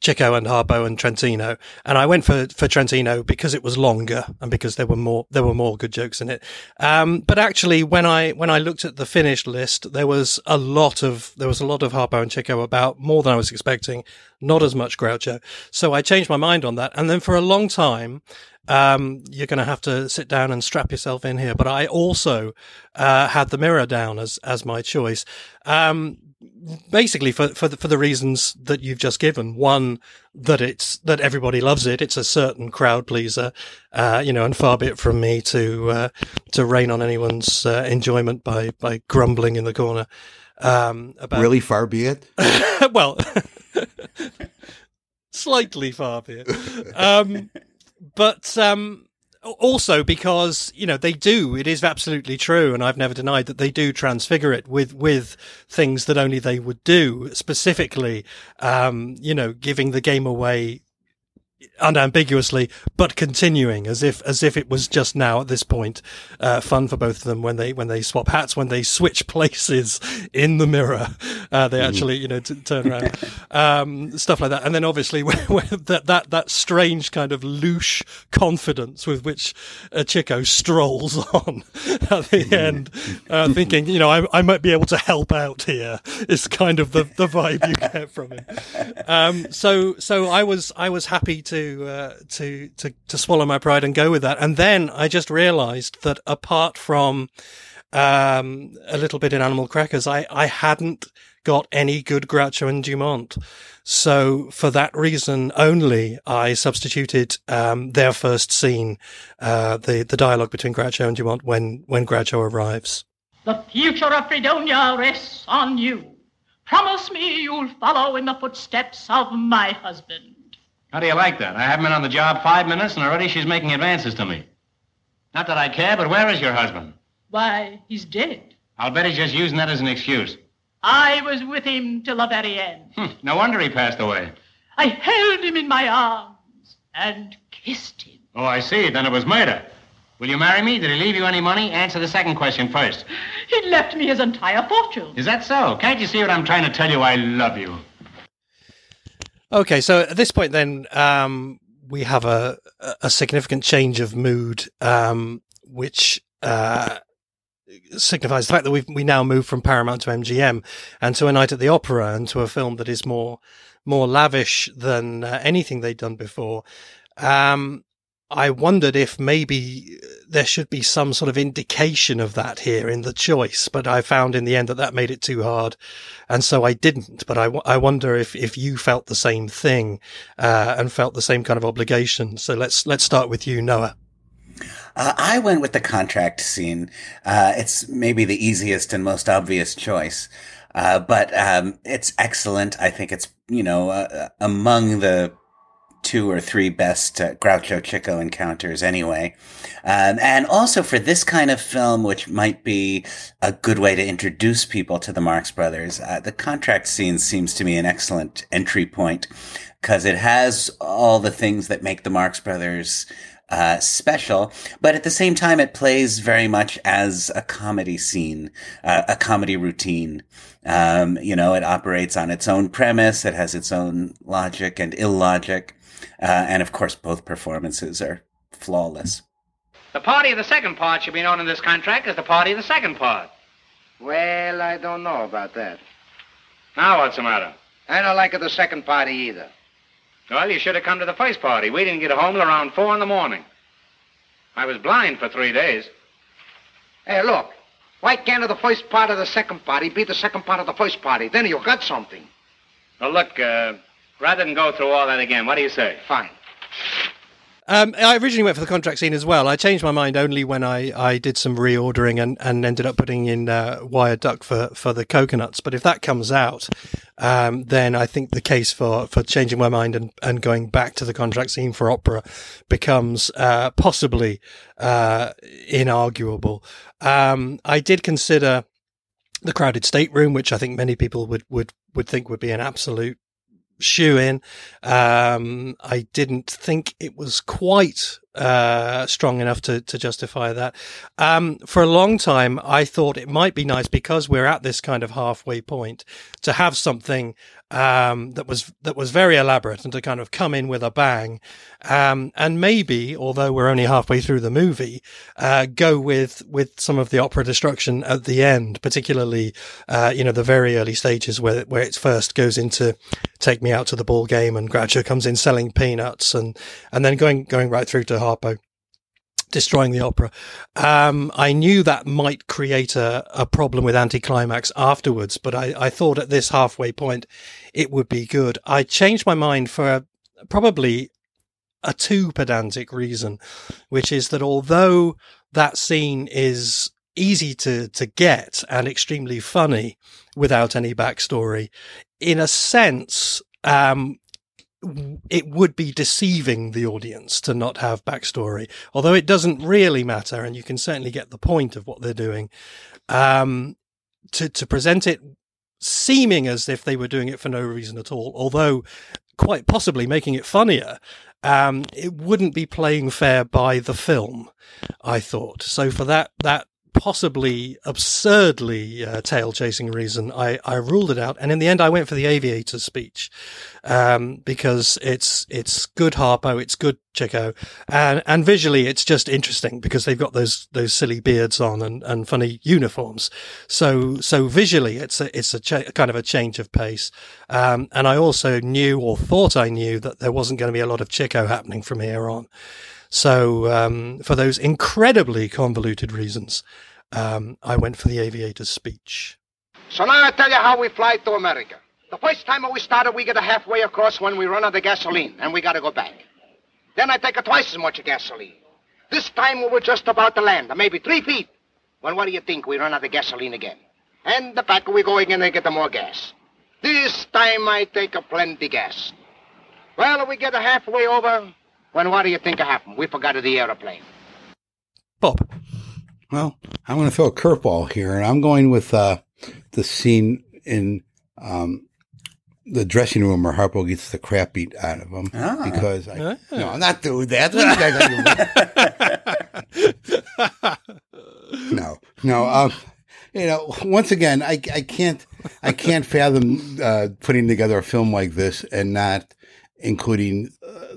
Chico and Harpo and Trentino, and I went for for Trentino because it was longer and because there were more there were more good jokes in it. Um, but actually, when I when I looked at the finished list, there was a lot of there was a lot of Harpo and Chico about more than I was expecting, not as much Groucho. So I changed my mind on that, and then for a long time. Um, you're going to have to sit down and strap yourself in here. But I also uh, had the mirror down as as my choice. Um, basically for for the, for the reasons that you've just given. One that it's that everybody loves it. It's a certain crowd pleaser, uh, you know, and far be it from me to uh, to rain on anyone's uh, enjoyment by by grumbling in the corner. Um, about Really far be it. *laughs* well, *laughs* slightly far be it. *laughs* Um, but um, also because you know they do. It is absolutely true, and I've never denied that they do transfigure it with with things that only they would do. Specifically, um, you know, giving the game away unambiguously, but continuing as if as if it was just now at this point uh, fun for both of them when they when they swap hats, when they switch *laughs* places in the mirror, uh, they actually you know t- turn around, um, stuff like that, and then obviously *laughs* that that that strange kind of louche confidence with which uh, Chico strolls *laughs* on at the end, uh, thinking you know I, I might be able to help out here is kind of the the vibe you get from him. Um, so so I was I was happy to uh, to to to swallow my pride and go with that. And then I just realised that apart from um, a little bit in Animal Crackers, I I hadn't got any good Groucho and Dumont. So for that reason only, I substituted um, their first scene, uh, the the dialogue between Groucho and Dumont when when Groucho arrives. The future of Fredonia rests on you. Promise me you'll follow in the footsteps of my husband. How do you like that? I haven't been on the job five minutes, and already she's making advances to me. Not that I care, but where is your husband? Why, he's dead. I'll bet he's just using that as an excuse. I was with him till the very end. Hmm, no wonder he passed away. I held him in my arms and kissed him. Oh, I see. Then it was murder. Will you marry me? Did he leave you any money? Answer the second question first. He left me his entire fortune. Is that so? Can't you see what I'm trying to tell you? I love you. Okay, so at this point, then um, we have a a significant change of mood, um, which uh, signifies the fact that we we now move from Paramount to MGM and to a night at the opera and to a film that is more more lavish than uh, anything they'd done before. Um, I wondered if maybe there should be some sort of indication of that here in the choice, but I found in the end that that made it too hard, and so I didn't. But I, w- I wonder if if you felt the same thing uh, and felt the same kind of obligation. So let's let's start with you, Noah. Uh, I went with the contract scene. Uh, it's maybe the easiest and most obvious choice. Uh, but um, it's excellent. I think it's, you know, uh, among the two or three best uh, Groucho Chico encounters anyway. Um, and also for this kind of film, which might be a good way to introduce people to the Marx Brothers, uh, the contract scene seems to me an excellent entry point because it has all the things that make the Marx Brothers uh, special, but at the same time, it plays very much as a comedy scene, uh, a comedy routine. Um, you know, it operates on its own premise. It has its own logic and illogic. Uh, and of course, both performances are flawless. The party of the second part should be known in this contract as the party of the second part. Well, I don't know about that. Now what's the matter? I don't like it the second party either. Well, you should have come to the first party. We didn't get home till around four in the morning. I was blind for three days. Hey, look. Why can't the first part of the second party be the second part of the first party? Then you got something. Well, look, uh, rather than go through all that again, what do you say? Fine. Um, I originally went for the contract scene as well. I changed my mind only when I, I did some reordering and, and ended up putting in uh, Why a Duck for, for the Cocoanuts. But if that comes out, um, then I think the case for, for changing my mind and, and going back to the contract scene for opera becomes uh, possibly uh, inarguable. Um, I did consider the crowded stateroom, which I think many people would, would, would think would be an absolute shoe in. Um, I didn't think it was quite uh, strong enough to, to justify that. Um, for a long time, I thought it might be nice because we're at this kind of halfway point to have something um, that was that was very elaborate and to kind of come in with a bang, um, and maybe, although we're only halfway through the movie, uh, go with with some of the opera destruction at the end, particularly uh, you know the very early stages where where it first goes into take me out to the ball game and Groucho comes in selling peanuts and and then going going right through to Harpo destroying the opera. Um, I knew that might create a, a problem with anticlimax afterwards, but I, I, thought at this halfway point it would be good. I changed my mind for probably a too pedantic reason, which is that although that scene is easy to, to get and extremely funny without any backstory, in a sense, um, it would be deceiving the audience to not have backstory, although it doesn't really matter, and you can certainly get the point of what they're doing. Um, to to present it seeming as if they were doing it for no reason at all, although quite possibly making it funnier, um, it wouldn't be playing fair by the film. I thought so. For that that possibly absurdly uh, tail chasing reason, I, I ruled it out. And in the end, I went for the aviator speech, um, because it's, it's good Harpo, it's good Chico, and, and visually it's just interesting because they've got those, those silly beards on and, and funny uniforms. So, so visually it's a, it's a cha- kind of a change of pace. Um, and I also knew or thought I knew that there wasn't going to be a lot of Chico happening from here on. So, um, for those incredibly convoluted reasons, um, I went for the aviator's speech. So now I tell you how we fly to America. The first time we started, we get a halfway across when we run out of gasoline, and we gotta go back. Then I take a twice as much gasoline. This time we were just about to land, maybe three feet. Well, what do you think? We run out of gasoline again. And the back we go again and get more gas. This time I take a plenty gas. Well, we get a halfway over, when what do you think happened? We forgot the airplane. Bob. Well, I'm going to throw a curveball here, and I'm going with uh, the scene in um, the dressing room where Harpo gets the crap beat out of him ah. because I, ah. no, I'm not doing that. *laughs* no, no. Um, you know, once again, I I can't I can't fathom uh, putting together a film like this and not including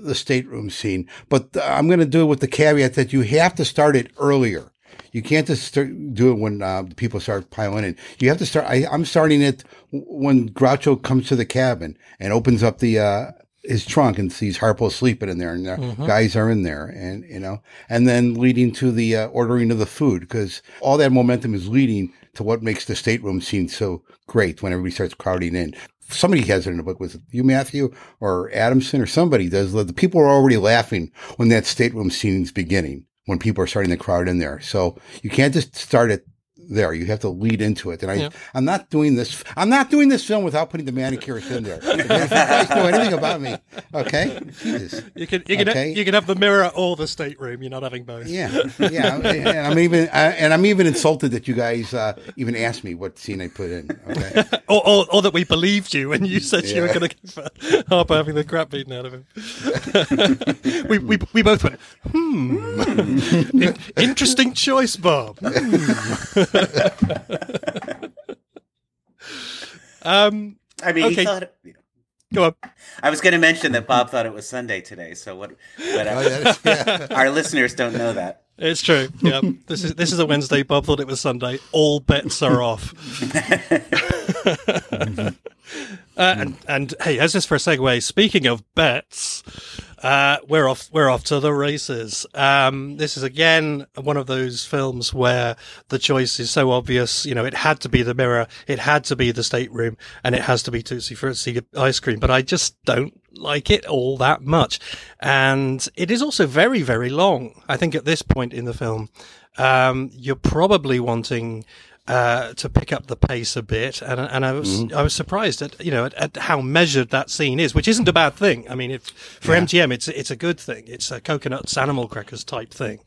the stateroom scene. But I'm going to do it with the caveat that you have to start it earlier. You can't just start, do it when uh, people start piling in. You have to start. I, am starting it when Groucho comes to the cabin and opens up the uh, his trunk and sees Harpo sleeping in there, and the mm-hmm. guys are in there, and you know, and then leading to the uh, ordering of the food because all that momentum is leading to what makes the stateroom scene so great when everybody starts crowding in somebody has it in the book. Was it you, Matthew, or Adamson, or somebody does? The people are already laughing when that stateroom scene is beginning, when people are starting to crowd in there. So you can't just start it there. You have to lead into it. And I, yeah. I'm not doing this. I'm not doing this film without putting the manicurist in there. if you guys know anything about me, okay? Jesus. You can you can okay? you can have the mirror or the stateroom. You're not having both. Yeah, yeah. and I'm even and I'm even insulted that you guys uh, even asked me what scene I put in. Okay. *laughs* or, or, or that we believed you when you said yeah. you were going to give Harpo having the crap beaten out of him. *laughs* we, we we both went. Hmm. *laughs* Interesting choice, Bob. Hmm. Um, I mean, okay. Thought, Go on. I was going to mention that Bob thought it was Sunday today. So what? But uh, oh, yeah, yeah. *laughs* our listeners don't know that. It's true. Yeah, *laughs* this is this is a Wednesday. Bob thought it was Sunday. All bets are off. *laughs* uh, and and hey, as just for a segue, speaking of bets, uh, we're off. We're off to the races. Um, this is again one of those films where the choice is so obvious. You know, it had to be the mirror, it had to be the stateroom, and it has to be Tootsie Frootsie ice cream. But I just don't like it all that much. And it is also very, very long. I think at this point in the film, um, you're probably wanting uh, to pick up the pace a bit, and and I was Mm-hmm. I was surprised at you know at, at how measured that scene is, which isn't a bad thing. I mean, if, for MGM, it's it's a good thing. It's a Cocoanuts animal crackers type thing,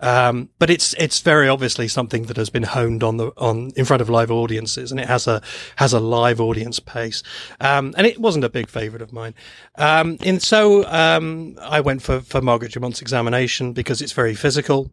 um, but it's it's very obviously something that has been honed on the on in front of live audiences, and it has a has a live audience pace, um, and it wasn't a big favourite of mine. Um, and so um, I went for for Margaret Dumont's examination because it's very physical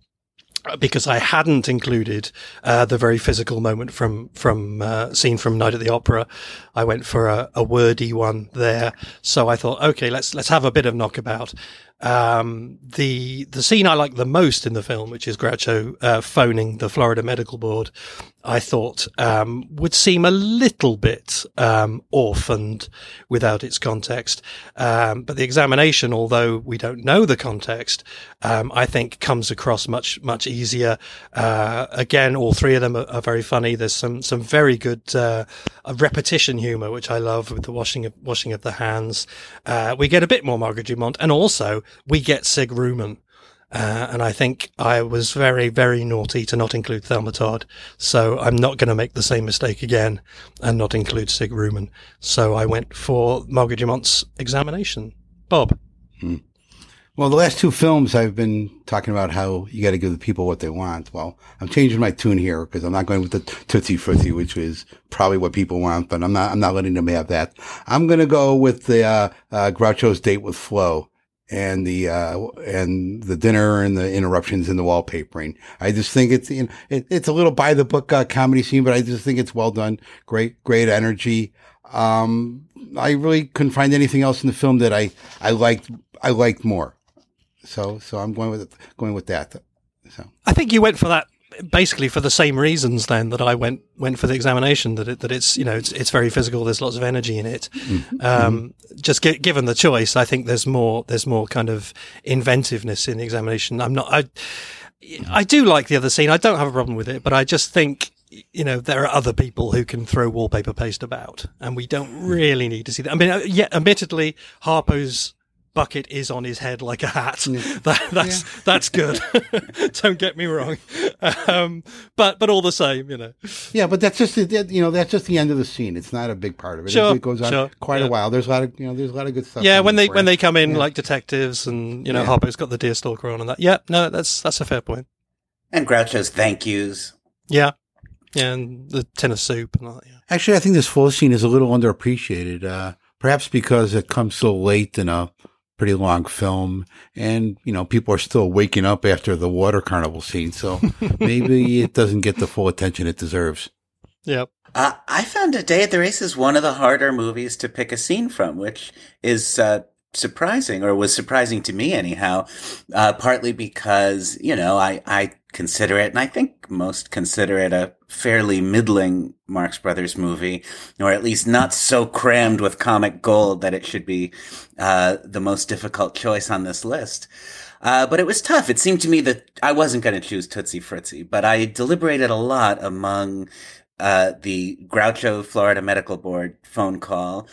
because I hadn't included uh, the very physical moment from from uh, scene from Night at the Opera. I went for a, a wordy one there, so I thought, okay, let's let's have a bit of knockabout. Um, the the scene I like the most in the film, which is Groucho uh, phoning the Florida Medical Board, I thought um, would seem a little bit um, orphaned without its context. Um, but the examination, although we don't know the context, um, I think comes across much much easier. Uh, again, all three of them are, are very funny. There's some some very good uh, repetition humor, which I love with the washing of washing of the hands. Uh, we get a bit more Margaret Dumont, and also we get Sig Ruman. Uh, and I think I was very, very naughty to not include Thelma Todd. So I'm not going to make the same mistake again and not include Sig Ruman. So I went for Margaret Dumont's examination. Bob. Well, the last two films I've been talking about how you got to give the people what they want. Well, I'm changing my tune here because I'm not going with the Tootsie Frootsie, which is probably what people want, but I'm not, I'm not letting them have that. I'm going to go with the, uh, uh, Groucho's date with Flo and the, uh, and the dinner and the interruptions in the wallpapering. I just think it's, you know, it, it's a little by the book, uh, comedy scene, but I just think it's well done. Great, great energy. Um, I really couldn't find anything else in the film that I, I liked, I liked more. So, so I'm going with going with that. So, I think you went for that basically for the same reasons then that I went went for the examination that it, that it's you know it's it's very physical there's lots of energy in it. Um, just gi- given the choice I think there's more there's more kind of inventiveness in the examination. I'm not I I do like the other scene. I don't have a problem with it but I just think you know there are other people who can throw wallpaper paste about and we don't really need to see that. I mean uh, yeah admittedly Harpo's bucket is on his head like a hat. *laughs* That, that's that's good. *laughs* *laughs* Don't get me wrong, *laughs* um, but but all the same, you know. yeah, but that's just the, you know that's just the end of the scene. It's not a big part of it. Sure, it goes on sure, quite yeah. a while. There's a lot of you know there's a lot of good stuff. Yeah, when they there. when they come in like detectives, and you know Yeah. Harpo's got the deerstalker on and that. Yeah, no, that's that's a fair point. And Groucho's thank yous. Yeah, yeah, and the tin of soup and all that. Yeah. Actually, I think this full scene is a little underappreciated. Uh, perhaps because it comes so late in a pretty long film, and you know people are still waking up after the water carnival scene, so *laughs* maybe it doesn't get the full attention it deserves. yep. Uh, I found A Day at the Races one of the harder movies to pick a scene from, which is uh, surprising, or was surprising to me anyhow. Uh, partly because you know I I consider it, and I think most consider it a fairly middling Marx Brothers movie, or at least not so crammed with comic gold that it should be uh, the most difficult choice on this list. Uh, but it was tough. It seemed to me that I wasn't going to choose Tootsie Frootsie, but I deliberated a lot among uh, the Groucho Florida Medical Board phone call,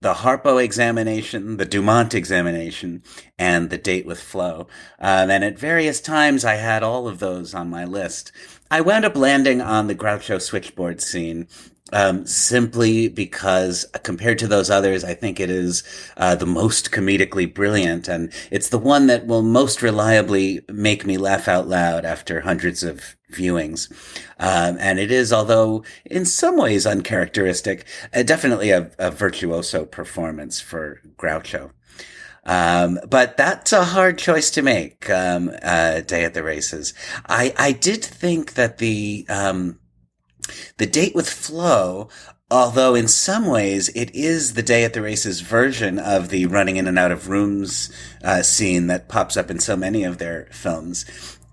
the Harpo examination, the Dumont examination, and the date with Flo. Um, and at various times, I had all of those on my list. I wound up landing on the Groucho switchboard scene. Um, simply because compared to those others, I think it is uh, the most comedically brilliant, and it's the one that will most reliably make me laugh out loud after hundreds of viewings. Um, and it is, although in some ways uncharacteristic, uh, definitely a, a virtuoso performance for Groucho. Um, but that's a hard choice to make, um, uh, Day at the Races. I, I did think that the, um, the date with Flo, although in some ways it is the Day at the Races version of the running in and out of rooms, uh, scene that pops up in so many of their films,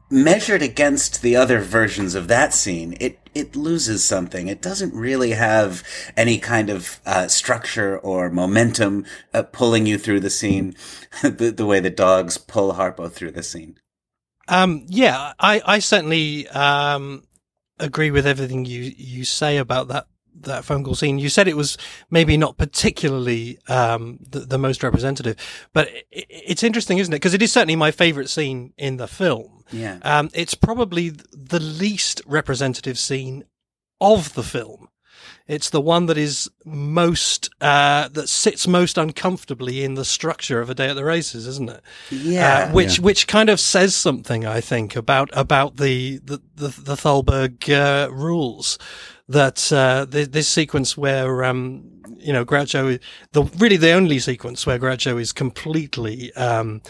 measured against the other versions of that scene, it it loses something. It doesn't really have any kind of uh, structure or momentum uh, pulling you through the scene, *laughs* the, the way the dogs pull Harpo through the scene. Um, yeah, I, I certainly um, agree with everything you, you say about that that phone call scene. You said it was maybe not particularly um, the, the, most representative, but it, it's interesting, isn't it? Because it is certainly my favourite scene in the film. Yeah, um, it's probably the least representative scene of the film. It's the one that is most uh, that sits most uncomfortably in the structure of a day at the races, isn't it? Yeah, uh, which yeah. which kind of says something, I think, about about the the the, the Thalberg uh, rules. That uh, the, this sequence where um, you know Groucho, the really the only sequence where Groucho is completely um,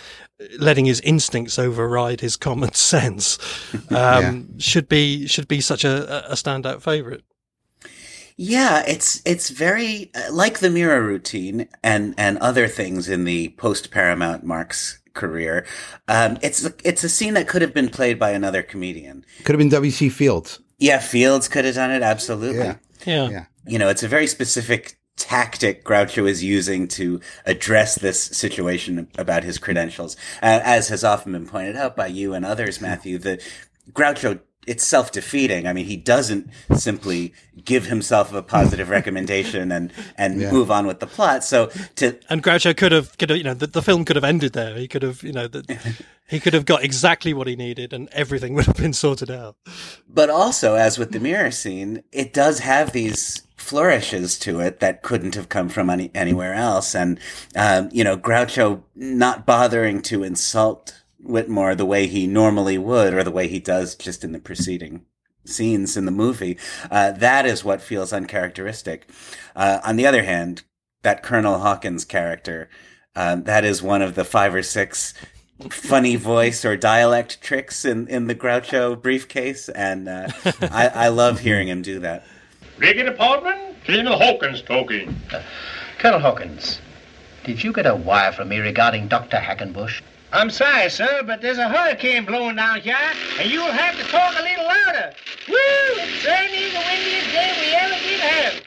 letting his instincts override his common *laughs* sense, *laughs* um, yeah. should be should be such a, a standout favorite. Yeah, it's it's very uh, like the mirror routine and and other things in the post Paramount Marx career. Um, it's it's a scene that could have been played by another comedian. Could have been W.C. Fields. Yeah, Fields could have done it absolutely. Yeah. yeah, yeah. You know, it's a very specific tactic Groucho is using to address this situation about his credentials. Uh, as has often been pointed out by you and others, Matthew, the Groucho it's self defeating. I mean, he doesn't simply give himself a positive *laughs* recommendation and and yeah. move on with the plot. So to and Groucho could have could have you know the, the film could have ended there. He could have you know the, *laughs* he could have got exactly what he needed and everything would have been sorted out. But also, as with the mirror scene, it does have these flourishes to it that couldn't have come from any, anywhere else. And um, you know, Groucho not bothering to insult Whitmore the way he normally would, or the way he does just in the preceding scenes in the movie. Uh, that is what feels uncharacteristic. Uh, on the other hand, that Colonel Hawkins character, uh, that is one of the five or six funny voice or dialect tricks in, in the Groucho briefcase, and uh, I, I love hearing him do that. Rigging department, Colonel Hawkins talking. Colonel Hawkins, did you get a wire from me regarding Dr. Hackenbush? I'm sorry, sir, but there's a hurricane blowing down here, and you'll have to talk a little louder. Woo! It's certainly the windiest day we ever did have.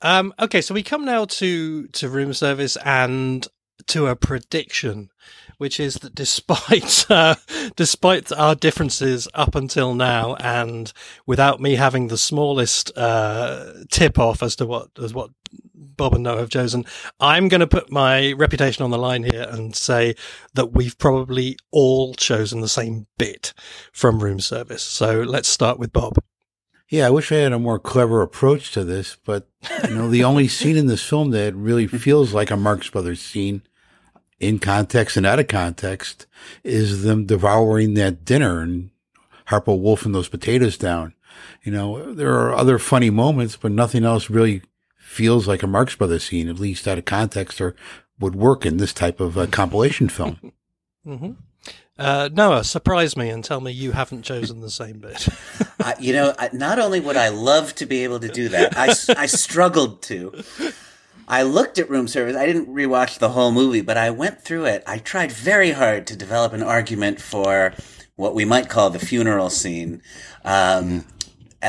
Um, okay, so we come now to to room service and to a prediction, which is that despite *laughs* uh, despite our differences up until now, and without me having the smallest uh, tip off as to what as what Bob and Noah have chosen. I'm going to put my reputation on the line here and say that we've probably all chosen the same bit from room service. So let's start with Bob. Yeah, I wish I had a more clever approach to this, but you know, the only *laughs* scene in this film that really feels like a Marx Brothers scene in context and out of context is them devouring that dinner and Harpo wolfing those potatoes down. You know, there are other funny moments, but nothing else really feels like a Marx Brothers scene, at least out of context, or would work in this type of uh, compilation film. *laughs* mm-hmm. uh, Noah, surprise me and tell me you haven't chosen the same bit. *laughs* uh, you know, not only would I love to be able to do that, I, I struggled to. I looked at room service. I didn't rewatch the whole movie, but I went through it. I tried very hard to develop an argument for what we might call the funeral scene. Um,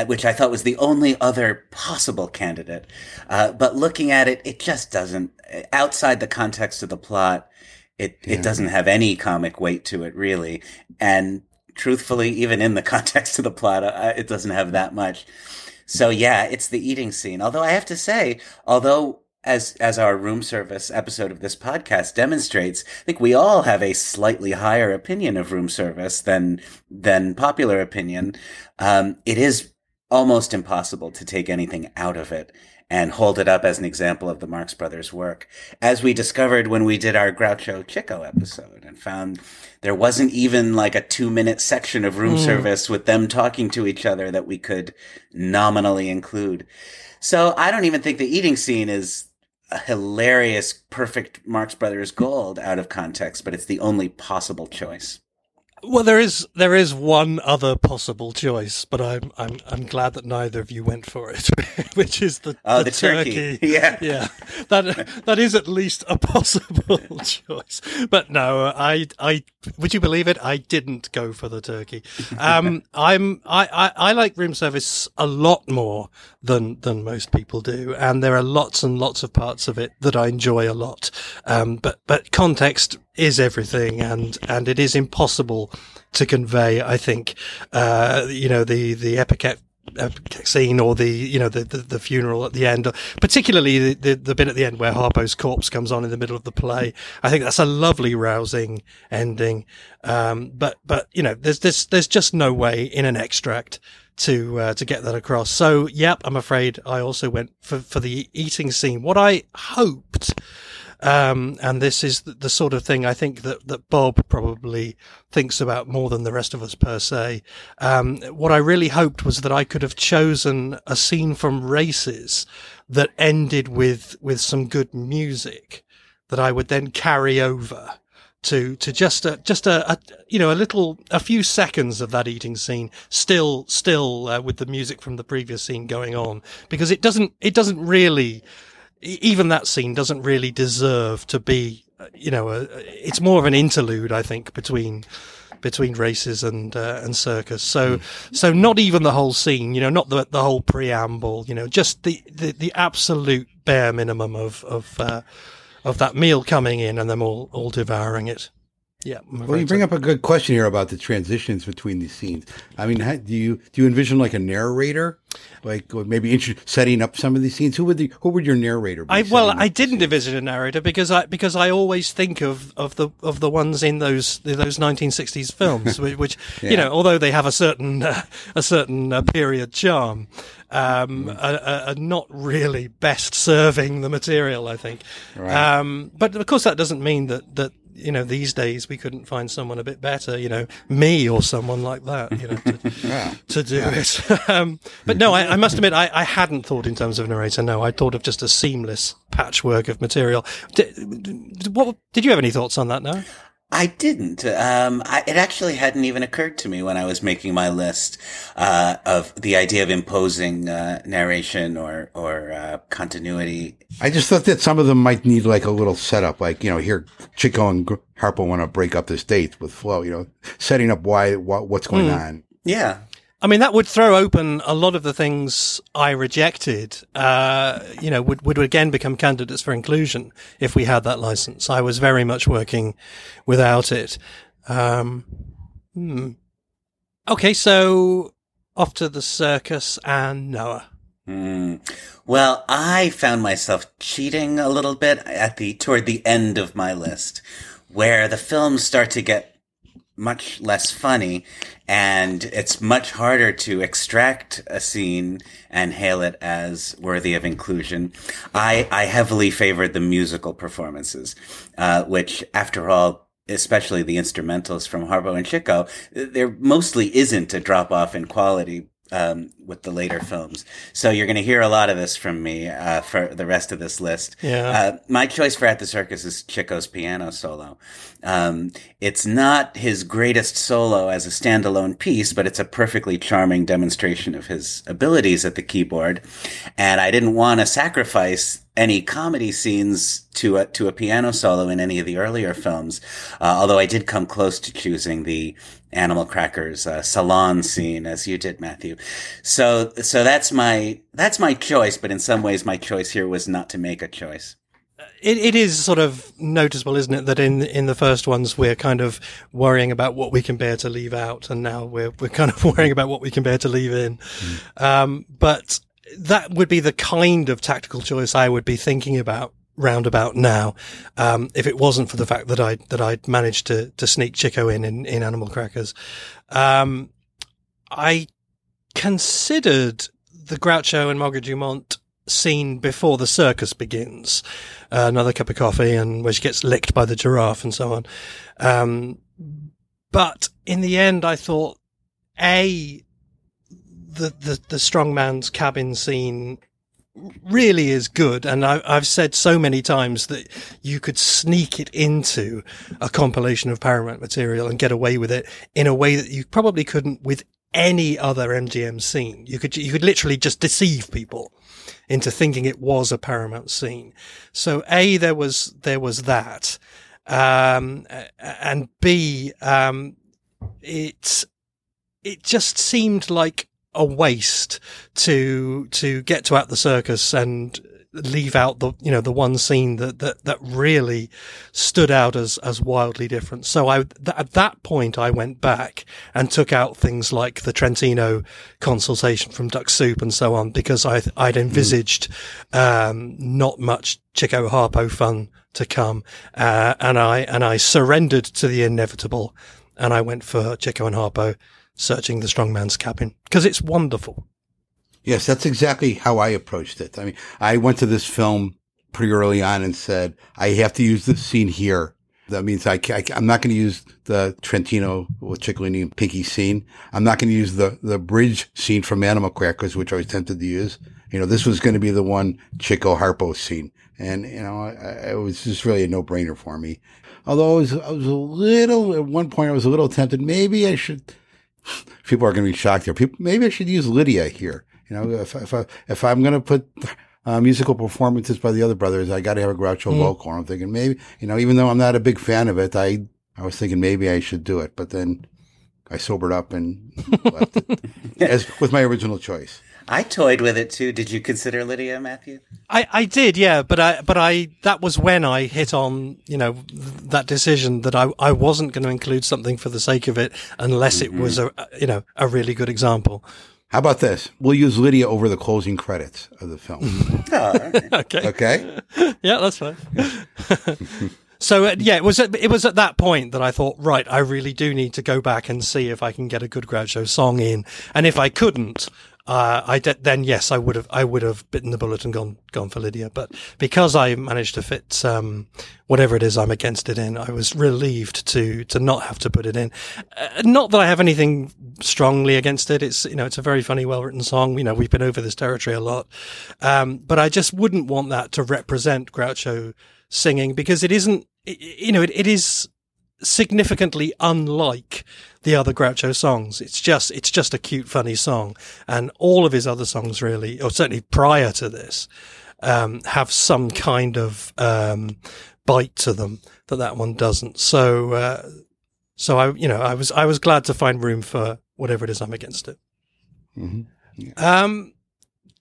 which I thought was the only other possible candidate. Uh, but looking at it, it just doesn't, outside the context of the plot, it, yeah. it doesn't have any comic weight to it, really. And truthfully, even in the *laughs* context of the plot, uh, it doesn't have that much. So yeah, it's the eating scene. Although I have to say, although as as our room service episode of this podcast demonstrates, I think we all have a slightly higher opinion of room service than than popular opinion. Um, it is almost impossible to take anything out of it and hold it up as an example of the Marx Brothers work, as we discovered when we did our Groucho Chico episode and found there wasn't even like a two minute section of room mm. service with them talking to each other that we could nominally include. So I don't even think the eating scene is a hilarious, perfect Marx Brothers gold out of context, but it's the only possible choice. Well, there is there is one other possible choice, but I'm I'm I'm glad that neither of you went for it, *laughs* which is the, oh, the, the turkey. turkey. *laughs* Yeah, yeah, that that is at least a *laughs* possible choice. But no, I I would you believe it? I didn't go for the turkey. Um, I'm I, I I like room service a lot more than than most people do, and there are lots and lots of parts of it that I enjoy a lot. Um, but but context is everything and, and it is impossible to convey, I think, uh, you know, the, the uh, scene or the you know the, the, the funeral at the end, particularly the, the, the bit at the end where Harpo's corpse comes on in the middle of the play. I think that's a lovely, rousing ending. Um, but but you know, there's there's there's just no way in an extract to uh, to get that across. So yep, I'm afraid I also went for for the eating scene. What I hoped. Um, and this is the, the, sort of thing I think that, that Bob probably thinks about more than the rest of us per se. Um, what I really hoped was that I could have chosen a scene from races that ended with, with some good music that I would then carry over to to just a just a, a, you know a little a few seconds of that eating scene still still uh, with the music from the previous scene going on because it doesn't it doesn't really even that scene doesn't really deserve to be uh, you know a, it's more of an interlude I think between between races and uh, and circus. So mm. so not even the whole scene, you know, not the the whole preamble, you know, just the the, the absolute bare minimum of of uh, of that meal coming in and them all, all devouring it. Yeah. Well, you bring up a good question here about the transitions between these scenes. I mean, how, do you do you envision like a narrator, like maybe setting up some of these scenes? Who would the who would your narrator be? I well, I didn't envision a narrator because I because I always think of, of the of the ones in those those 1960s films, *laughs* which, which yeah. you know, although they have a certain uh, a certain uh, period charm, um, mm. are, are, not really best serving the material. I think, right. um, but of course that doesn't mean that that you know, these days we couldn't find someone a bit better, you know, me or someone like that, you know, to, *laughs* yeah. to do yeah. it. *laughs* um, but no, I, I must admit, I, I, hadn't thought in terms of narrator. No, I thought of just a seamless patchwork of material. Did, what, did you have any thoughts on that now? I didn't. Um, I, it actually hadn't even occurred to me when I was making my list uh, of the idea of imposing uh, narration or or uh, continuity. I just thought that some of them might need like a little setup, like you know, here Chico and Harpo want to break up this date with Flo. You know, setting up why what, what's going mm. on. Yeah, I mean, that would throw open a lot of the things I rejected, uh, you know, would, would again become candidates for inclusion if we had that license. I was very much working without it. Um, hmm. Okay, so off to the circus and Noah. Mm. Well, I found myself cheating a little bit at the toward the end of my list, where the films start to get much less funny and it's much harder to extract a scene and hail it as worthy of inclusion. I, I heavily favored the musical performances, uh, which after all, especially the instrumentals from Harpo and Chico, there mostly isn't a drop off in quality um, with the later films. So you're going to hear a lot of this from me uh, for the rest of this list. Yeah. Uh, my choice for At the Circus is Chico's piano solo. Um, it's not his greatest solo as a standalone piece, but it's a perfectly charming demonstration of his abilities at the keyboard. And I didn't want to sacrifice any comedy scenes to a, to a piano solo in any of the earlier films. Uh, although I did come close to choosing the Animal Crackers uh, salon scene as you did, Matthew. So, so that's my, that's my choice. But in some ways, my choice here was not to make a choice. It, it is sort of noticeable, isn't it, that in in the first ones we're kind of worrying about what we can bear to leave out, and now we're we're kind of *laughs* worrying about what we can bear to leave in. Mm. Um, but that would be the kind of tactical choice I would be thinking about roundabout now. Um, if it wasn't for the fact that I that I'd managed to to sneak Chico in in, in Animal Crackers, um, I considered the Groucho and Margaret Dumont scene before the circus begins. Uh, another cup of coffee and where she gets licked by the giraffe and so on. Um, but in the end, I thought, A, the, the, the strongman's cabin scene really is good. And I, have said so many times that you could sneak it into a compilation of Paramount material and get away with it in a way that you probably couldn't with any other MGM scene. You could, you could literally just deceive people into thinking it was a Paramount scene. So A, there was, there was that. Um, and B, um, it, it just seemed like a waste to to get to at the circus and leave out the you know the one scene that that that really stood out as as wildly different. So I th- at that point I went back and took out things like the Trentino consultation from Duck Soup and so on because I I'd envisaged um, not much Chico Harpo fun to come, uh, and I and I surrendered to the inevitable, and I went for Chico and Harpo searching the strongman's cabin because it's wonderful. Yes, that's exactly how I approached it. I mean, I went to this film pretty early on and said, I have to use this scene here. That means I, I am not going to use the Trentino with Chicolini and Pinky scene. I'm not going to use the, the bridge scene from Animal Crackers, which I was tempted to use. You know, this was going to be the one Chico Harpo scene. And, you know, I, it was just really a no brainer for me. Although I was, I was a little, at one point I was a little tempted. Maybe I should, people are going to be shocked here. People, maybe I should use Lydia here. You know, if if I, if I'm going to put uh, musical performances by the other brothers, I got to have a Groucho Mm. vocal. I'm thinking maybe, you know, even though I'm not a big fan of it, I I was thinking maybe I should do it, but then I sobered up and left it *laughs* as with my original choice. I toyed with it too. Did you consider Lydia, Matthew? I, I did, yeah, but I, but I, that was when I hit on, you know, th- that decision that I, I wasn't going to include something for the sake of it unless it was a, you know, a really good example. How about this? We'll use Lydia over the closing credits of the film. *laughs* okay. Okay. *laughs* yeah, that's fine. *laughs* so uh, yeah, it was at, it was at that point that I thought, right, I really do need to go back and see if I can get a good Groucho song in, and if I couldn't, uh, then yes, I would have I would have bitten the bullet and gone gone for Lydia. But because I managed to fit um, whatever it is I'm against it in, I was relieved to to not have to put it in. Uh, not that I have anything strongly against it. It's you know it's a very funny, well written song. You know we've been over this territory a lot, um, but I just wouldn't want that to represent Groucho singing because it isn't. You know it, it is significantly unlike the other Groucho songs. It's just, it's just a cute, funny song. And all of his other songs really, or certainly prior to this, um, have some kind of, um, bite to them that that one doesn't. So, uh, so I, you know, I was, I was glad to find room for whatever it is I'm against it. Um,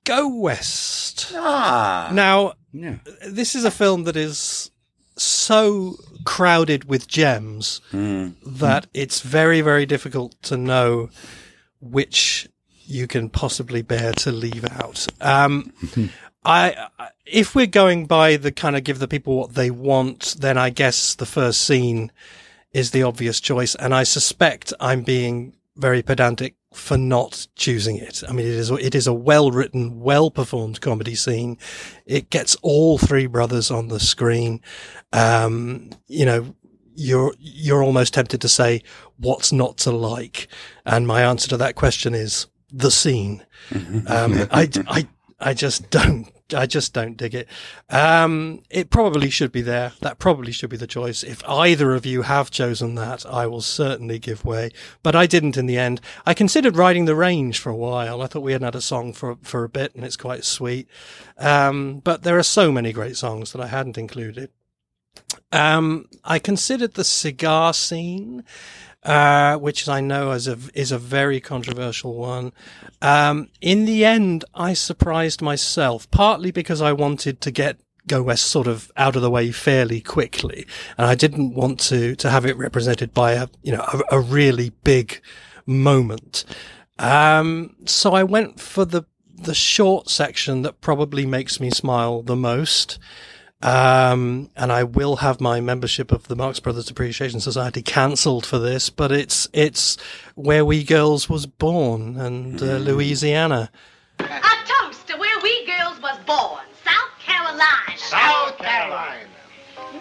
Go West. Ah. Now, Yeah. this is a film that is so crowded with gems that it's very, very difficult to know which you can possibly bear to leave out. Um, *laughs* I, I- if we're going by the kind of give the people what they want, then I guess the first scene is the obvious choice. And I suspect I'm being very pedantic for not choosing it. I mean, it is, it is a well written, well performed comedy scene. It gets all three brothers on the screen. Um, you know, you're, you're almost tempted to say what's not to like. And my answer to that question is the scene. Um, I, I, I just don't. I just don't dig it. Um, it probably should be there. That probably should be the choice. If either of you have chosen that, I will certainly give way. But I didn't in the end. I considered riding the range for a while. I thought we hadn't had a song for for a bit, and it's quite sweet. Um, but there are so many great songs that I hadn't included. Um, I considered the cigar scene, uh, which I know is a is a very controversial one. Um, in the end, I surprised myself, partly because I wanted to get Go West sort of out of the way fairly quickly, and I didn't want to to have it represented by a you know a, a really big moment. Um, so I went for the the short section that probably makes me smile the most. Um, and I will have my membership of the Marx Brothers Appreciation Society cancelled for this, but it's, it's where we girls was born and, uh, Louisiana. A toast to where we girls was born, South Carolina. South Carolina.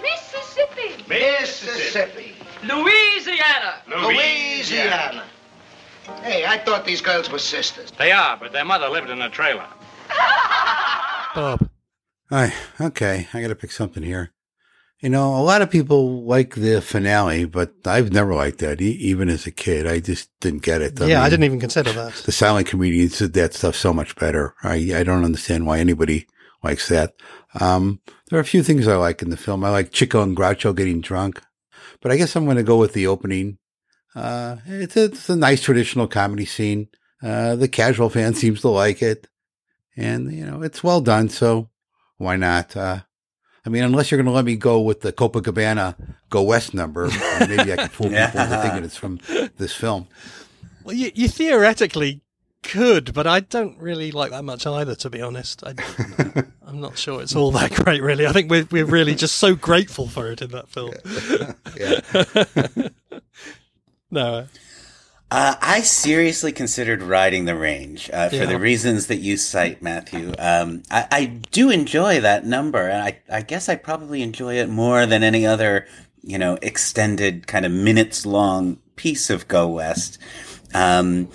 Mississippi. Mississippi. Louisiana. Louisiana. Hey, I thought these girls were sisters. They are, but their mother lived in a trailer. *laughs* Bob. Hi. Okay. I got to pick something here. You know, a lot of people like the finale, but I've never liked that. E- even as a kid, I just didn't get it. yeah, I didn't even consider that. The silent comedians did that stuff so much better. I I don't understand why anybody likes that. Um, there are a few things I like in the film. I like Chico and Groucho getting drunk, but I guess I'm going to go with the opening. Uh, it's a, it's a nice traditional comedy scene. Uh, the casual fan *laughs* seems to like it, and you know it's well done. So why not? Uh, I mean, unless you're going to let me go with the Copacabana Go West number, maybe I can fool *laughs* people into thinking it's from this film. Well, you, you theoretically could, but I don't really like that much either, to be honest. I, *laughs* I'm not sure it's all that great, really. I think we're, we're really just so grateful for it in that film. Yeah. *laughs* no. Uh, I seriously considered riding the range uh, for Yeah. the reasons that you cite, Matthew. Um, I, I do enjoy that number, and I, I guess I probably enjoy it more than any other, you know, extended kind of minutes long piece of Go West. Um,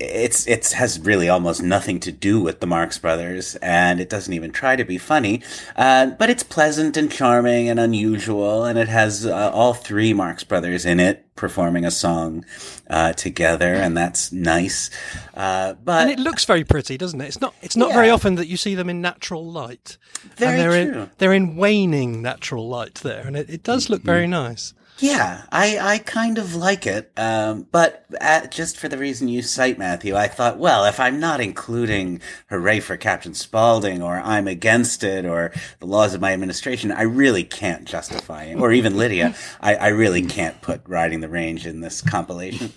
it's it has really almost nothing to do with the Marx Brothers, and it doesn't even try to be funny. Uh, but it's pleasant and charming and unusual, and it has uh, all three Marx Brothers in it performing a song uh, together, and that's nice. Uh, but and it looks very pretty, doesn't it? It's not. It's not very often that you see them in natural light. Very and they're true. In, they're in waning natural light there, and it, it does look very nice. Yeah, I, I kind of like it. Um, but uh just for the reason you cite, Matthew, I thought, well, if I'm not including Hooray for Captain Spaulding or I'm against it or the laws of my administration, I really can't justify it. Or even Lydia, I, I really can't put Riding the Range in this compilation.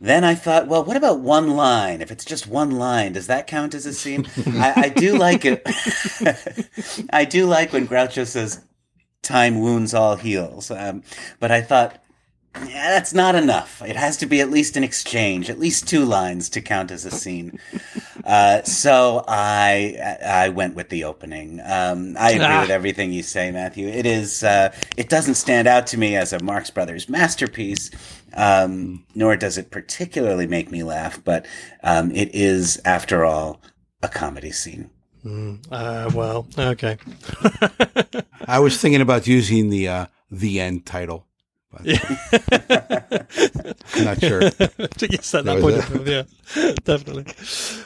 Then I thought, well, what about one line? If it's just one line, does that count as a scene? I, I do like it. *laughs* I do like when Groucho says, time wounds all heals. Um, but I thought, yeah, that's not enough. It has to be at least an exchange, at least two lines to count as a scene. *laughs* Uh, so I I went with the opening. Um, I agree Ah. with everything you say, Matthew. It is uh, it doesn't stand out to me as a Marx Brothers masterpiece, um, nor does it particularly make me laugh. But um, it is, after all, a comedy scene. Uh, well, okay. *laughs* I was thinking about using the uh, the end title. But *laughs* I'm not sure. *laughs* yes, at that That point, of yeah, definitely.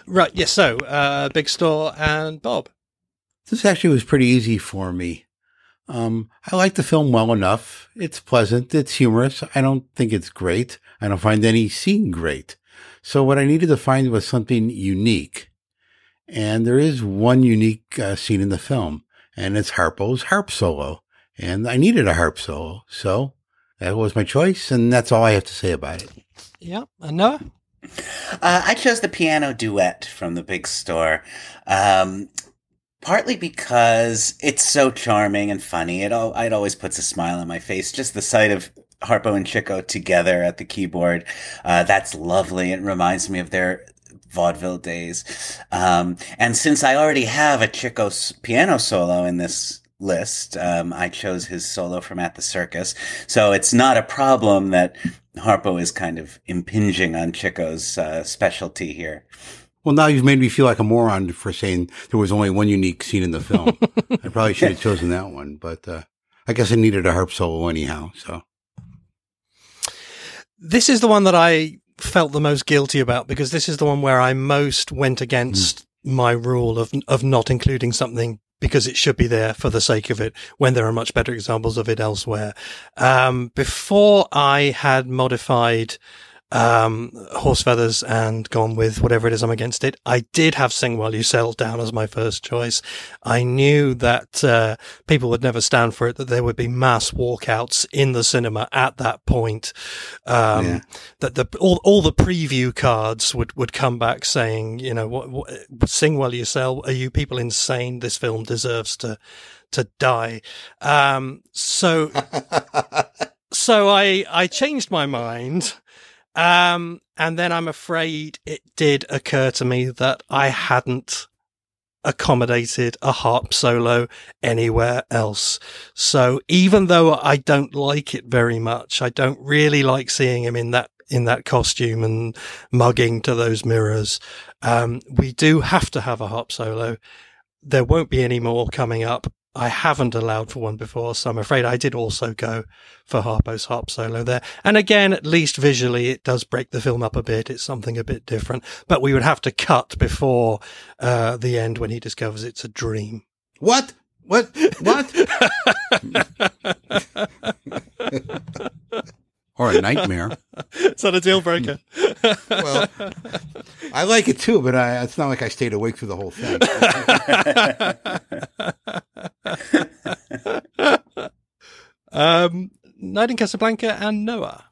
Right. Yes. so, uh, Big Store and Bob. This actually was pretty easy for me. Um, I like the film well enough. It's pleasant. It's humorous. I don't think it's great. I don't find any scene great. So what I needed to find was something unique. And there is one unique uh, scene in the film, and it's Harpo's harp solo. And I needed a harp solo. So that was my choice, and that's all I have to say about it. Yeah, and Noah. Uh, I chose the piano duet from the big store. Um, partly because it's so charming and funny. It all, it always puts a smile on my face. Just the sight of Harpo and Chico together at the keyboard. Uh, that's lovely. It reminds me of their vaudeville days. Um, and since I already have a Chico s- piano solo in this list, um, I chose his solo from At the Circus. So it's not a problem that Harpo is kind of impinging on Chico's uh, specialty here. Well, now you've made me feel like a moron for saying there was only one unique scene in the film. *laughs* I probably should have chosen that one, but uh, I guess I needed a harp solo anyhow. So This is the one that I felt the most guilty about because this is the one where I most went against my rule of of not including something because it should be there for the sake of it when there are much better examples of it elsewhere. Um, before I had modified um, horse feathers and gone with whatever it is I'm against it. I did have Sing While You Sell down as my first choice. I knew that uh, people would never stand for it, that there would be mass walkouts in the cinema at that point. Um, Yeah. That the all all the preview cards would, would come back saying, you know, what, what Sing While You Sell? Are you people insane? This film deserves to to die. Um, so *laughs* so I I changed my mind. Um, and then I'm afraid it did occur to me that I hadn't accommodated a harp solo anywhere else. So even though I don't like it very much, I don't really like seeing him in that in that costume and mugging to those mirrors. Um, we do have to have a harp solo. There won't be any more coming up. I haven't allowed for one before, so I'm afraid I did also go for Harpo's harp solo there. And again, at least visually, it does break the film up a bit. It's something a bit different, but we would have to cut before uh, the end when he discovers it's a dream. what? What? What? *laughs* *laughs* *laughs* or a nightmare. *laughs* it's not a deal breaker. *laughs* well, I like it too, but I, it's not like I stayed awake through the whole thing. *laughs* um, Night in Casablanca and Noah.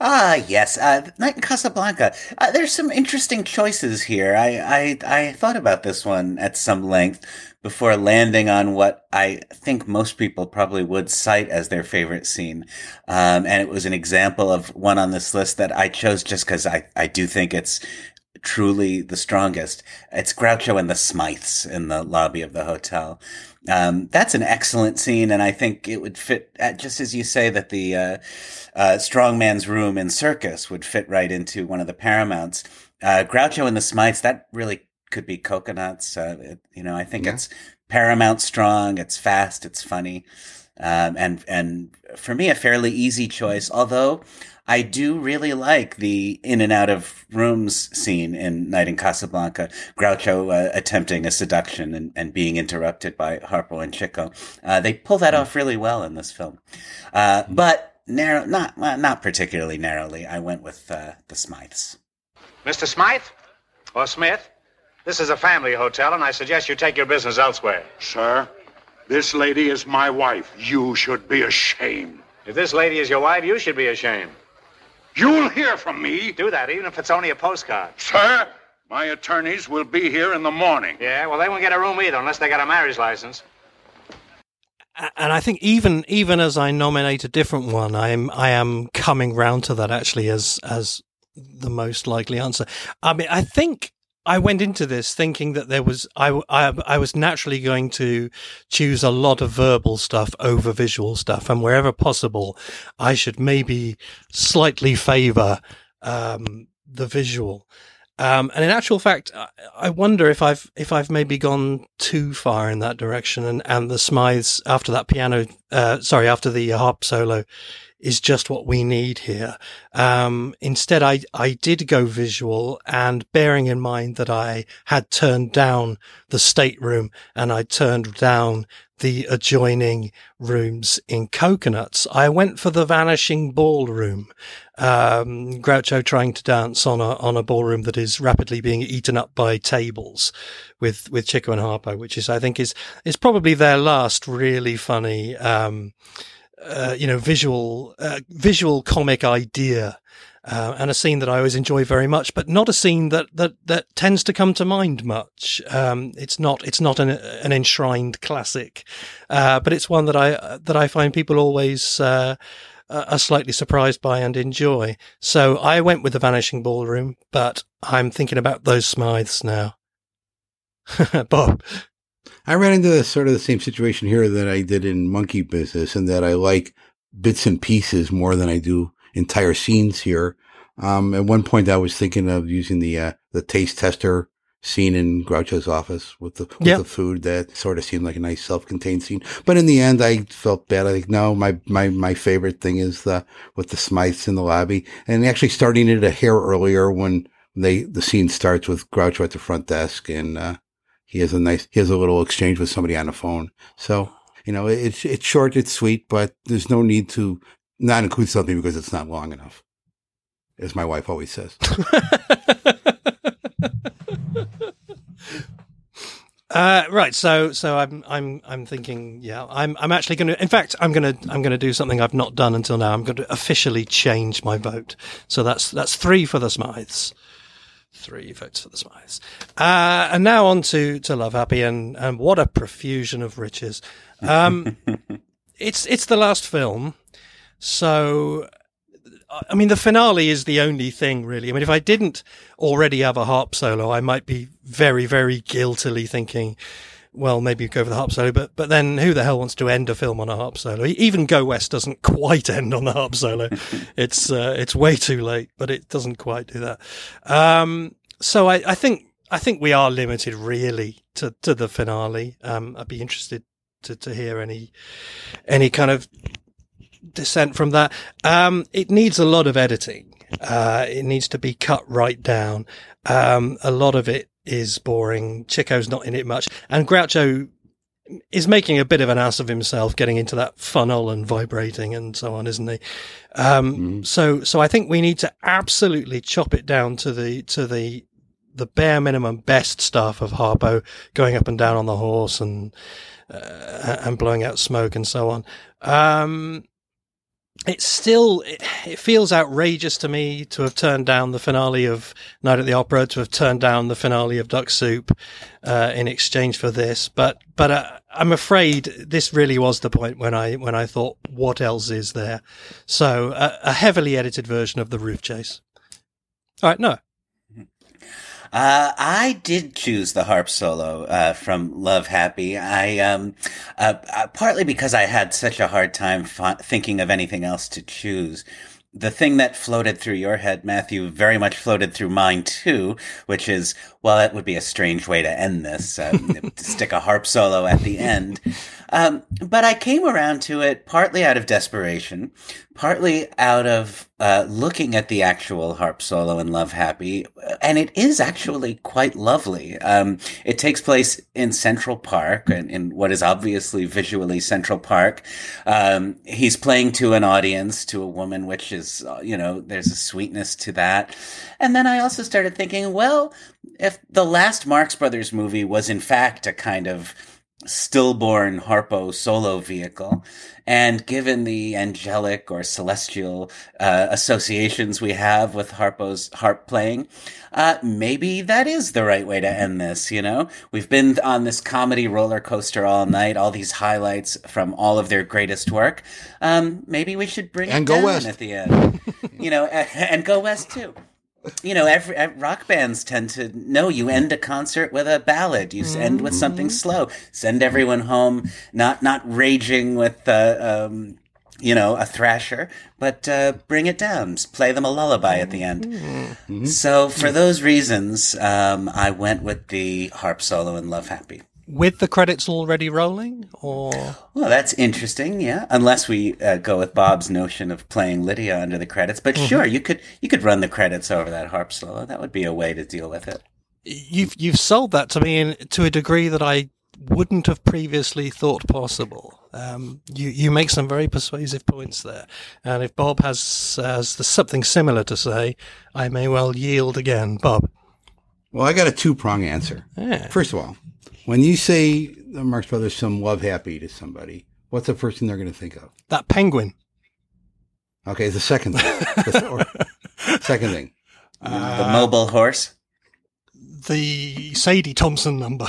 Ah, yes, uh, Night in Casablanca. Uh, there's some interesting choices here. I, I I thought about this one at some length before landing on what I think most people probably would cite as their favorite scene. Um, and it was an example of one on this list that I chose just because I, I do think it's truly the strongest. It's Groucho and the Smythes in the lobby of the hotel. Um, that's an excellent scene, and I think it would fit, uh, just as you say that the uh, uh, Strongman's room in Circus would fit right into one of the Paramounts. Uh, Groucho and the Smythes, that really could be cocoanuts. Uh, it, you know, I think Yeah. it's Paramount strong. It's fast. It's funny, um, and and for me, a fairly easy choice. Although I do really like the in and out of rooms scene in Night in Casablanca. Groucho uh, attempting a seduction and, and being interrupted by Harpo and Chico. Uh, they pull that off really well in this film, uh, but narrow, not well, not particularly narrowly. I went with uh, the Smythes. Mr. Smythe? Or Smith? This is a family hotel, and I suggest you take your business elsewhere. Sir, this lady is my wife. You should be ashamed. If this lady is your wife, you should be ashamed. You'll hear from me. Do that, even if it's only a postcard. Sir, my attorneys will be here in the morning. Yeah, well, they won't get a room either unless they got a marriage license. And I think even even as I nominate a different one, I'm I am coming round to that actually as as the most likely answer. I mean, I think I went into this thinking that there was I, I I was naturally going to choose a lot of verbal stuff over visual stuff, and wherever possible, I should maybe slightly favour um, the visual. Um, and in actual fact, I, I wonder if I've if I've maybe gone too far in that direction, and, and the Smythes after that piano, uh, sorry, after the harp solo, is just what we need here. Um, instead, I I did go visual, and bearing in mind that I had turned down the stateroom and I turned down the adjoining rooms in Cocoanuts, I went for the vanishing ballroom. Um, Groucho trying to dance on a on a ballroom that is rapidly being eaten up by tables, with with Chico and Harpo, which is I think is is probably their last really funny, um, uh, you know, visual uh, visual comic idea. Uh, and a scene that I always enjoy very much, but not a scene that that that tends to come to mind much. Um, it's not it's not an an enshrined classic, uh, but it's one that I that I find people always uh, are slightly surprised by and enjoy. So I went with the Vanishing Ballroom, but I'm thinking about those Smythes now. *laughs* Bob, I ran into the, sort of the same situation here that I did in Monkey Business, and that I like bits and pieces more than I do entire scenes here. Um, at one point, I was thinking of using the uh, the taste tester scene in Groucho's office with the with Yeah. the food. That sort of seemed like a nice self-contained scene. But in the end, I felt bad. I think no, my my my favorite thing is the with the Smythes in the lobby, and actually starting it a hair earlier when they the scene starts with Groucho at the front desk and. Uh, he has a nice, he has a little exchange with somebody on the phone. So, you know, it's, it's short, it's sweet, but there's no need to not include something because it's not long enough. As my wife always says. *laughs* Uh, right. So, so I'm, I'm, I'm thinking, yeah, I'm, I'm actually going to, in fact, I'm going to, I'm going to do something I've not done until now. I'm going to officially change my vote. So that's, that's three for the Smythes. Three votes for the Smythes. Uh, and now on to, to Love Happy and, and what a profusion of riches. Um, *laughs* it's, it's the last film. So, I mean, the finale is the only thing really. I mean, if I didn't already have a harp solo, I might be very, very guiltily thinking, well, maybe go for the harp solo, but, but then who the hell wants to end a film on a harp solo? Even Go West doesn't *laughs* quite end on the harp solo. *laughs* it's, uh, it's way too late, but it doesn't quite do that. Um, so I, I think, I think we are limited really to, to the finale. Um, I'd be interested to, to hear any, any kind of dissent from that. Um, it needs a lot of editing. Uh, it needs to be cut right down. Um, a lot of it is boring. Chico's not in it much. And Groucho is making a bit of an ass of himself getting into that funnel and vibrating and so on, isn't he? Um, so, so I think we need to absolutely chop it down to the, to the, the bare minimum best stuff of Harpo going up and down on the horse and, uh, and blowing out smoke and so on. Um, it's still it, it, feels outrageous to me to have turned down the finale of Night at the Opera, to have turned down the finale of Duck Soup uh, in exchange for this. But but uh, I'm afraid this really was the point when I when I thought, what else is there? So uh, a heavily edited version of the roof chase. All right, no. Uh, I did choose the harp solo uh, from Love Happy. I um, uh, uh partly because I had such a hard time f- thinking of anything else to choose the thing that floated through your head, Matthew, very much floated through mine too, which is, well, that would be a strange way to end this, um, stick a harp solo at the end. Um, but I came around to it partly out of desperation, partly out of uh, looking at the actual harp solo in Love Happy, and it is actually quite lovely. Um, it takes place in Central Park, in, in what is obviously visually Central Park. Um, he's playing to an audience, to a woman, which is, uh, you know, there's a sweetness to that. And then I also started thinking, well, if the last Marx Brothers movie was in fact a kind of stillborn Harpo solo vehicle. And given the angelic or celestial uh, associations we have with Harpo's harp playing, uh, maybe that is the right way to end this. You know, we've been on this comedy roller coaster all night, all these highlights from all of their greatest work. Um, maybe we should bring and it go down west. at the end. you know, *laughs* and go west too you know, every, rock bands tend to know you end a concert with a ballad. You mm-hmm. end with something mm-hmm. slow. Send everyone home, not not raging with, uh, um, you know, a thrasher, but uh, bring it down. Play them a lullaby at the end. Mm-hmm. So for those reasons, um, I went with the harp solo in Love Happy with the credits already rolling or well that's interesting yeah unless we uh, go with bob's notion of playing lydia under the credits but mm-hmm. sure you could you could run the credits over that harp solo that would be a way to deal with it you've you've sold that to me in, to a degree that i wouldn't have previously thought possible um, you you make some very persuasive points there, and if Bob has has something similar to say, I may well yield again. Bob. Well, I got a two prong answer. Yeah. First of all, when you say the Marx Brothers some love happy to somebody, what's the first thing they're going to think of? That penguin. Okay, the second thing. *laughs* second thing. Uh, the mobile horse. The Sadie Thompson number.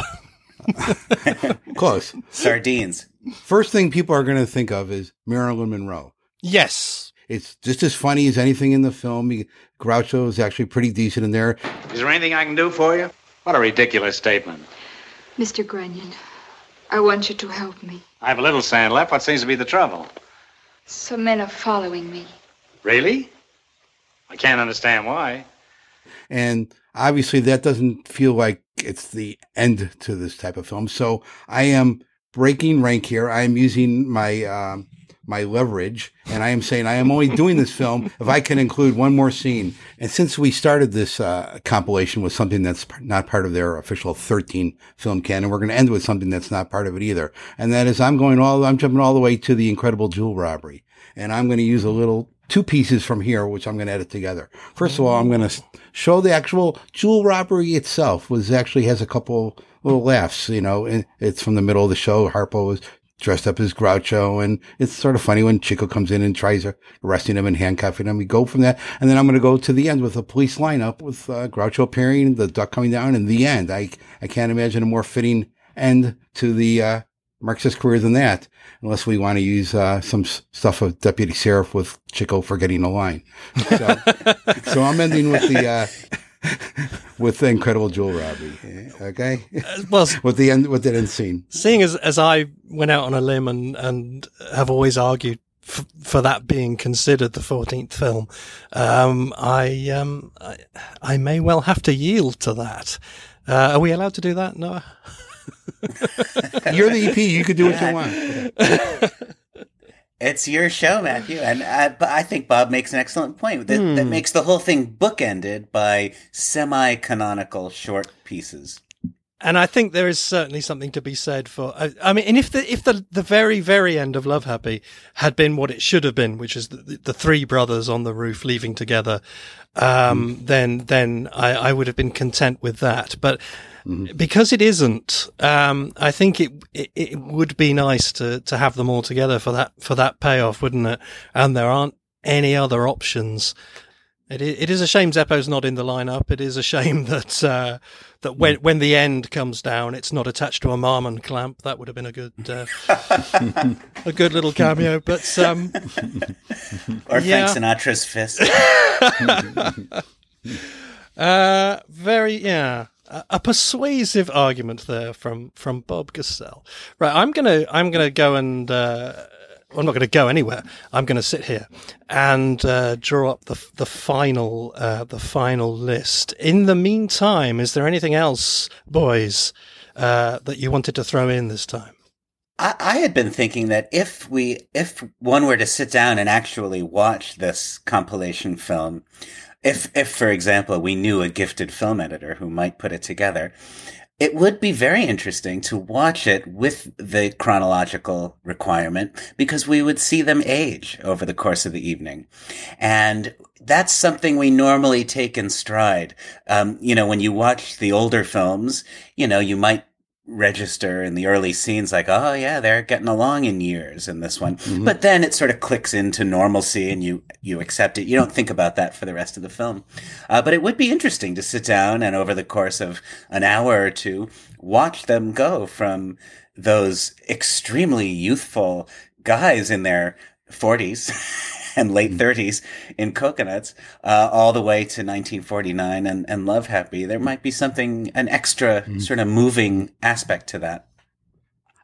*laughs* Close. Sardines. First thing people are going to think of is Marilyn Monroe. Yes. It's just as funny as anything in the film. Groucho is actually pretty decent in there. Is there anything I can do for you? What a ridiculous statement. Mr. Grunion, I want you to help me. I have a little sand left. What seems to be the trouble? Some men are following me. Really? I can't understand why. And obviously, that doesn't feel like it's the end to this type of film. So I am breaking rank here. I am using my um, my leverage. And I am saying I am only doing this film if I can include one more scene. And since we started this uh, compilation with something that's not part of their official 13 film canon, we're going to end with something that's not part of it either. And that is I'm going all, I'm jumping all the way to the incredible jewel robbery. And I'm going to use a little two pieces from here, which I'm going to edit together. First of all, I'm going to show the actual jewel robbery itself, was actually has a couple little laughs. You know, and it's from the middle of the show. Harpo is dressed up as Groucho. And it's sort of funny when Chico comes in and tries arresting him and handcuffing him. We go from that. And then I'm going to go to the end with a police lineup with uh, Groucho appearing, the duck coming down and the end. I, I can't imagine a more fitting end to the, uh, Marxist career than that, unless we want to use uh, some stuff of Deputy Sheriff with Chico forgetting a line. So, *laughs* so I'm ending with the uh, with the incredible jewel robbery. Okay, uh, well, *laughs* with the end with that end scene. Seeing as as I went out on a limb and and have always argued f- for that being considered the fourteenth film, um, I um I, I, may well have to yield to that. Uh, are we allowed to do that, Noah? *laughs* You're the EP. You could do what you want. *laughs* It's your show, Matthew, and uh, but I think Bob makes an excellent point that, hmm. that makes the whole thing bookended by semi-canonical short pieces. and I think there is certainly something to be said for. I, I, mean, and if the if the the very very end of Love Happy had been what it should have been, which is the, the three brothers on the roof leaving together, um, mm. then then I, I would have been content with that. But mm. because it isn't, um, I think it, it, it would be nice to to have them all together for that for that payoff, wouldn't it? And there aren't any other options. It is, it is a shame Zeppo's not in the lineup. It is a shame *laughs* that uh, that when when the end comes down, it's not attached to a Marman clamp. That would have been a good uh, *laughs* a good little cameo. But um, *laughs* or yeah. Frank Sinatra's fist. uh, very yeah. A, persuasive argument there from from Bob Gassel. Right, I'm gonna I'm gonna go and uh, I'm not going to go anywhere. I'm going to sit here and uh, draw up the the final uh, the final list. In the meantime, is there anything else, boys, uh, that you wanted to throw in this time? I, I had been thinking that if we if one were to sit down and actually watch this compilation film, if if for example we knew a gifted film editor who might put it together, it would be very interesting to watch it with the chronological requirement because we would see them age over the course of the evening. And that's something we normally take in stride. Um, you know, when you watch the older films, you know, you might register in the early scenes like oh yeah they're getting along in years in this one. Mm-hmm. but then it sort of clicks into normalcy and you you accept it. You don't think about that for the rest of the film. Uh, but it would be interesting to sit down and over the course of an hour or two watch them go from those extremely youthful guys in their 40s *laughs* *laughs* and late 30s mm-hmm. in cocoanuts, uh, all the way to 1949 and, and Love Happy. There might be something, an extra mm-hmm. sort of moving aspect to that.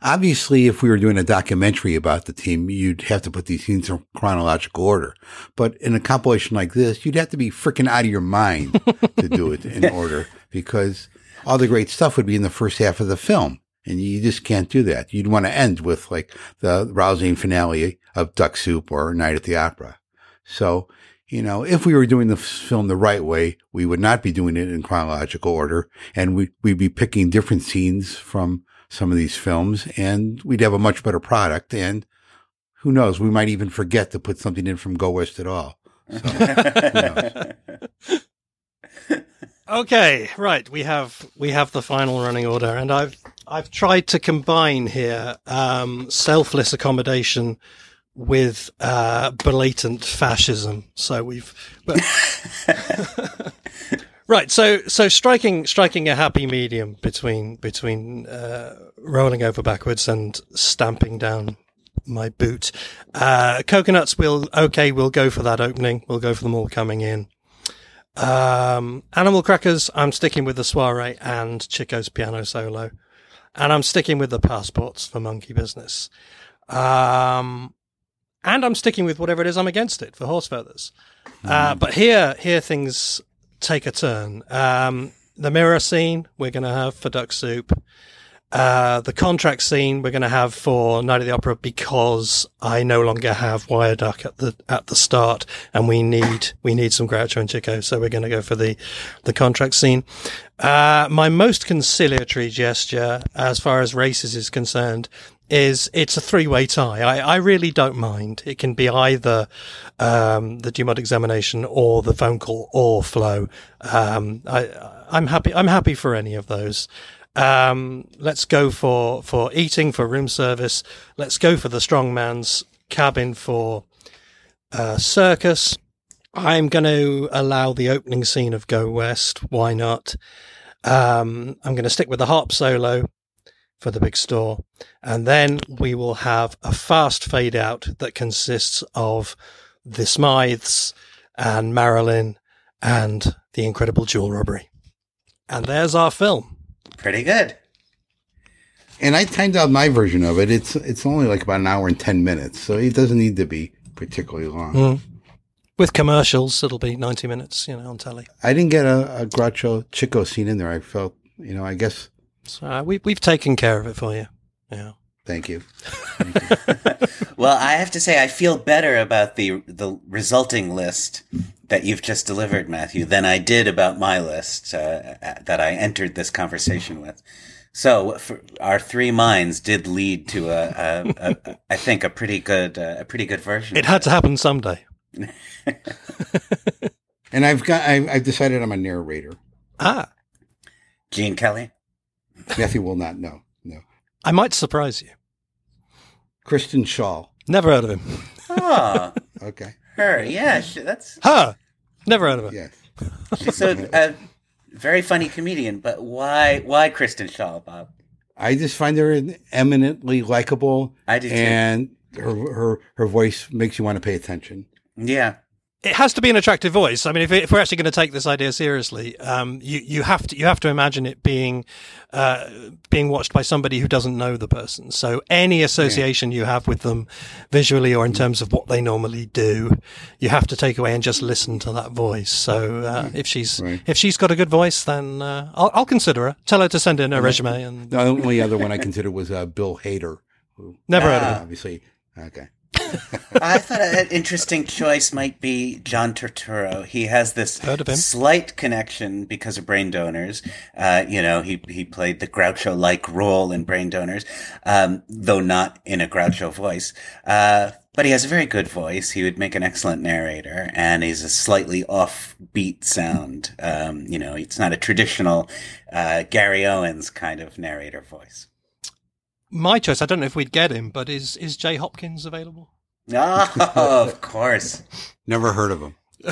Obviously, if we were doing a documentary about the team, you'd have to put these scenes in chronological order. But in a compilation like this, you'd have to be freaking out of your mind to do it in *laughs* order because all the great stuff would be in the first half of the film. And you just can't do that. You'd want to end with like the rousing finale of Duck Soup or Night at the Opera. So, you know, if we were doing the film the right way, we would not be doing it in chronological order and we, we'd be picking different scenes from some of these films and we'd have a much better product. And who knows, we might even forget to put something in from Go West at all. So, *laughs* Okay, right. We have we have the final running order, and I've I've tried to combine here um, selfless accommodation with uh, blatant fascism. So we've but, *laughs* right. So so striking striking a happy medium between between uh, rolling over backwards and stamping down my boot. Uh, cocoanuts will okay. We'll go for that opening. We'll go for them all coming in. Um, Animal Crackers, I'm sticking with the soiree and Chico's piano solo. And I'm sticking with the passports for Monkey Business. Um, and I'm sticking with whatever it is I'm against it for Horse Feathers. Mm. Uh, but here, here things take a turn. Um, the mirror scene we're going to have for Duck Soup. Uh, the contract scene we're going to have for Night of the Opera because I no longer have Why a Duck at the at the start, and we need we need some Groucho and Chico, so we're going to go for the the contract scene. Uh, my most conciliatory gesture, as far as races is concerned, is it's a three way tie. I, I really don't mind. It can be either um, the Dumont examination or the phone call or flow. Um, I, I'm happy. I'm happy for any of those. Um, let's go for, for eating, for room service. Let's go for the strongman's cabin for uh, circus. I'm going to allow the opening scene of Go West. Why not? Um, I'm going to stick with the harp solo for the big store. And then we will have a fast fade out that consists of the Smythes and Marilyn and the incredible jewel robbery. And there's our film. Pretty good. And I timed out my version of it. It's it's only like about an hour and ten minutes, so it doesn't need to be particularly long. Mm. With commercials, it'll be ninety minutes, you know, on telly. I didn't get a, a Groucho Chico scene in there. I felt, you know, I guess. So uh, we we've taken care of it for you. Yeah. Thank you. Thank *laughs* you. well, I have to say, I feel better about the the resulting list that you've just delivered, Matthew, than I did about my list uh, that I entered this conversation with. So our three minds did lead to a, a, a I think, a pretty good, uh, a pretty good version. It had to happen someday. *laughs* and I've got, I, I've decided I'm a narrator. Ah, Gene Kelly. Matthew will not know. No, I might surprise you. Kristen Schaal. Never heard of him. Oh, okay. Her, yeah, she, that's her. Never heard of her. Yes. She's a, a very funny comedian, but why? Why Kristen Schaal, Bob? I just find her eminently likable. I do too. And her her her voice makes you want to pay attention. Yeah. It has to be an attractive voice. I mean, if, if we're actually going to take this idea seriously, um, you you have to you have to imagine it being uh, being watched by somebody who doesn't know the person. So any association yeah. you have with them, visually or in terms of what they normally do, you have to take away and just listen to that voice. So uh, if she's right. if she's got a good voice, then uh, I'll, I'll, consider her. Tell her to send in a resume. And the only other one I considered was uh, Bill Hader. Who, Never heard of him. Obviously, okay. *laughs* I thought an interesting choice might be John Turturro. He has this slight connection because of Brain Donors. Uh, you know, he he played the Groucho-like role in Brain Donors, um, though not in a Groucho voice. Uh, but he has a very good voice. He would make an excellent narrator, and he's a slightly offbeat sound. Um, you know, it's not a traditional uh, Gary Owens kind of narrator voice my choice. I don't know if we'd get him, but is is Jay Hopkins available? Oh, *laughs* of course. Never heard of him. *laughs*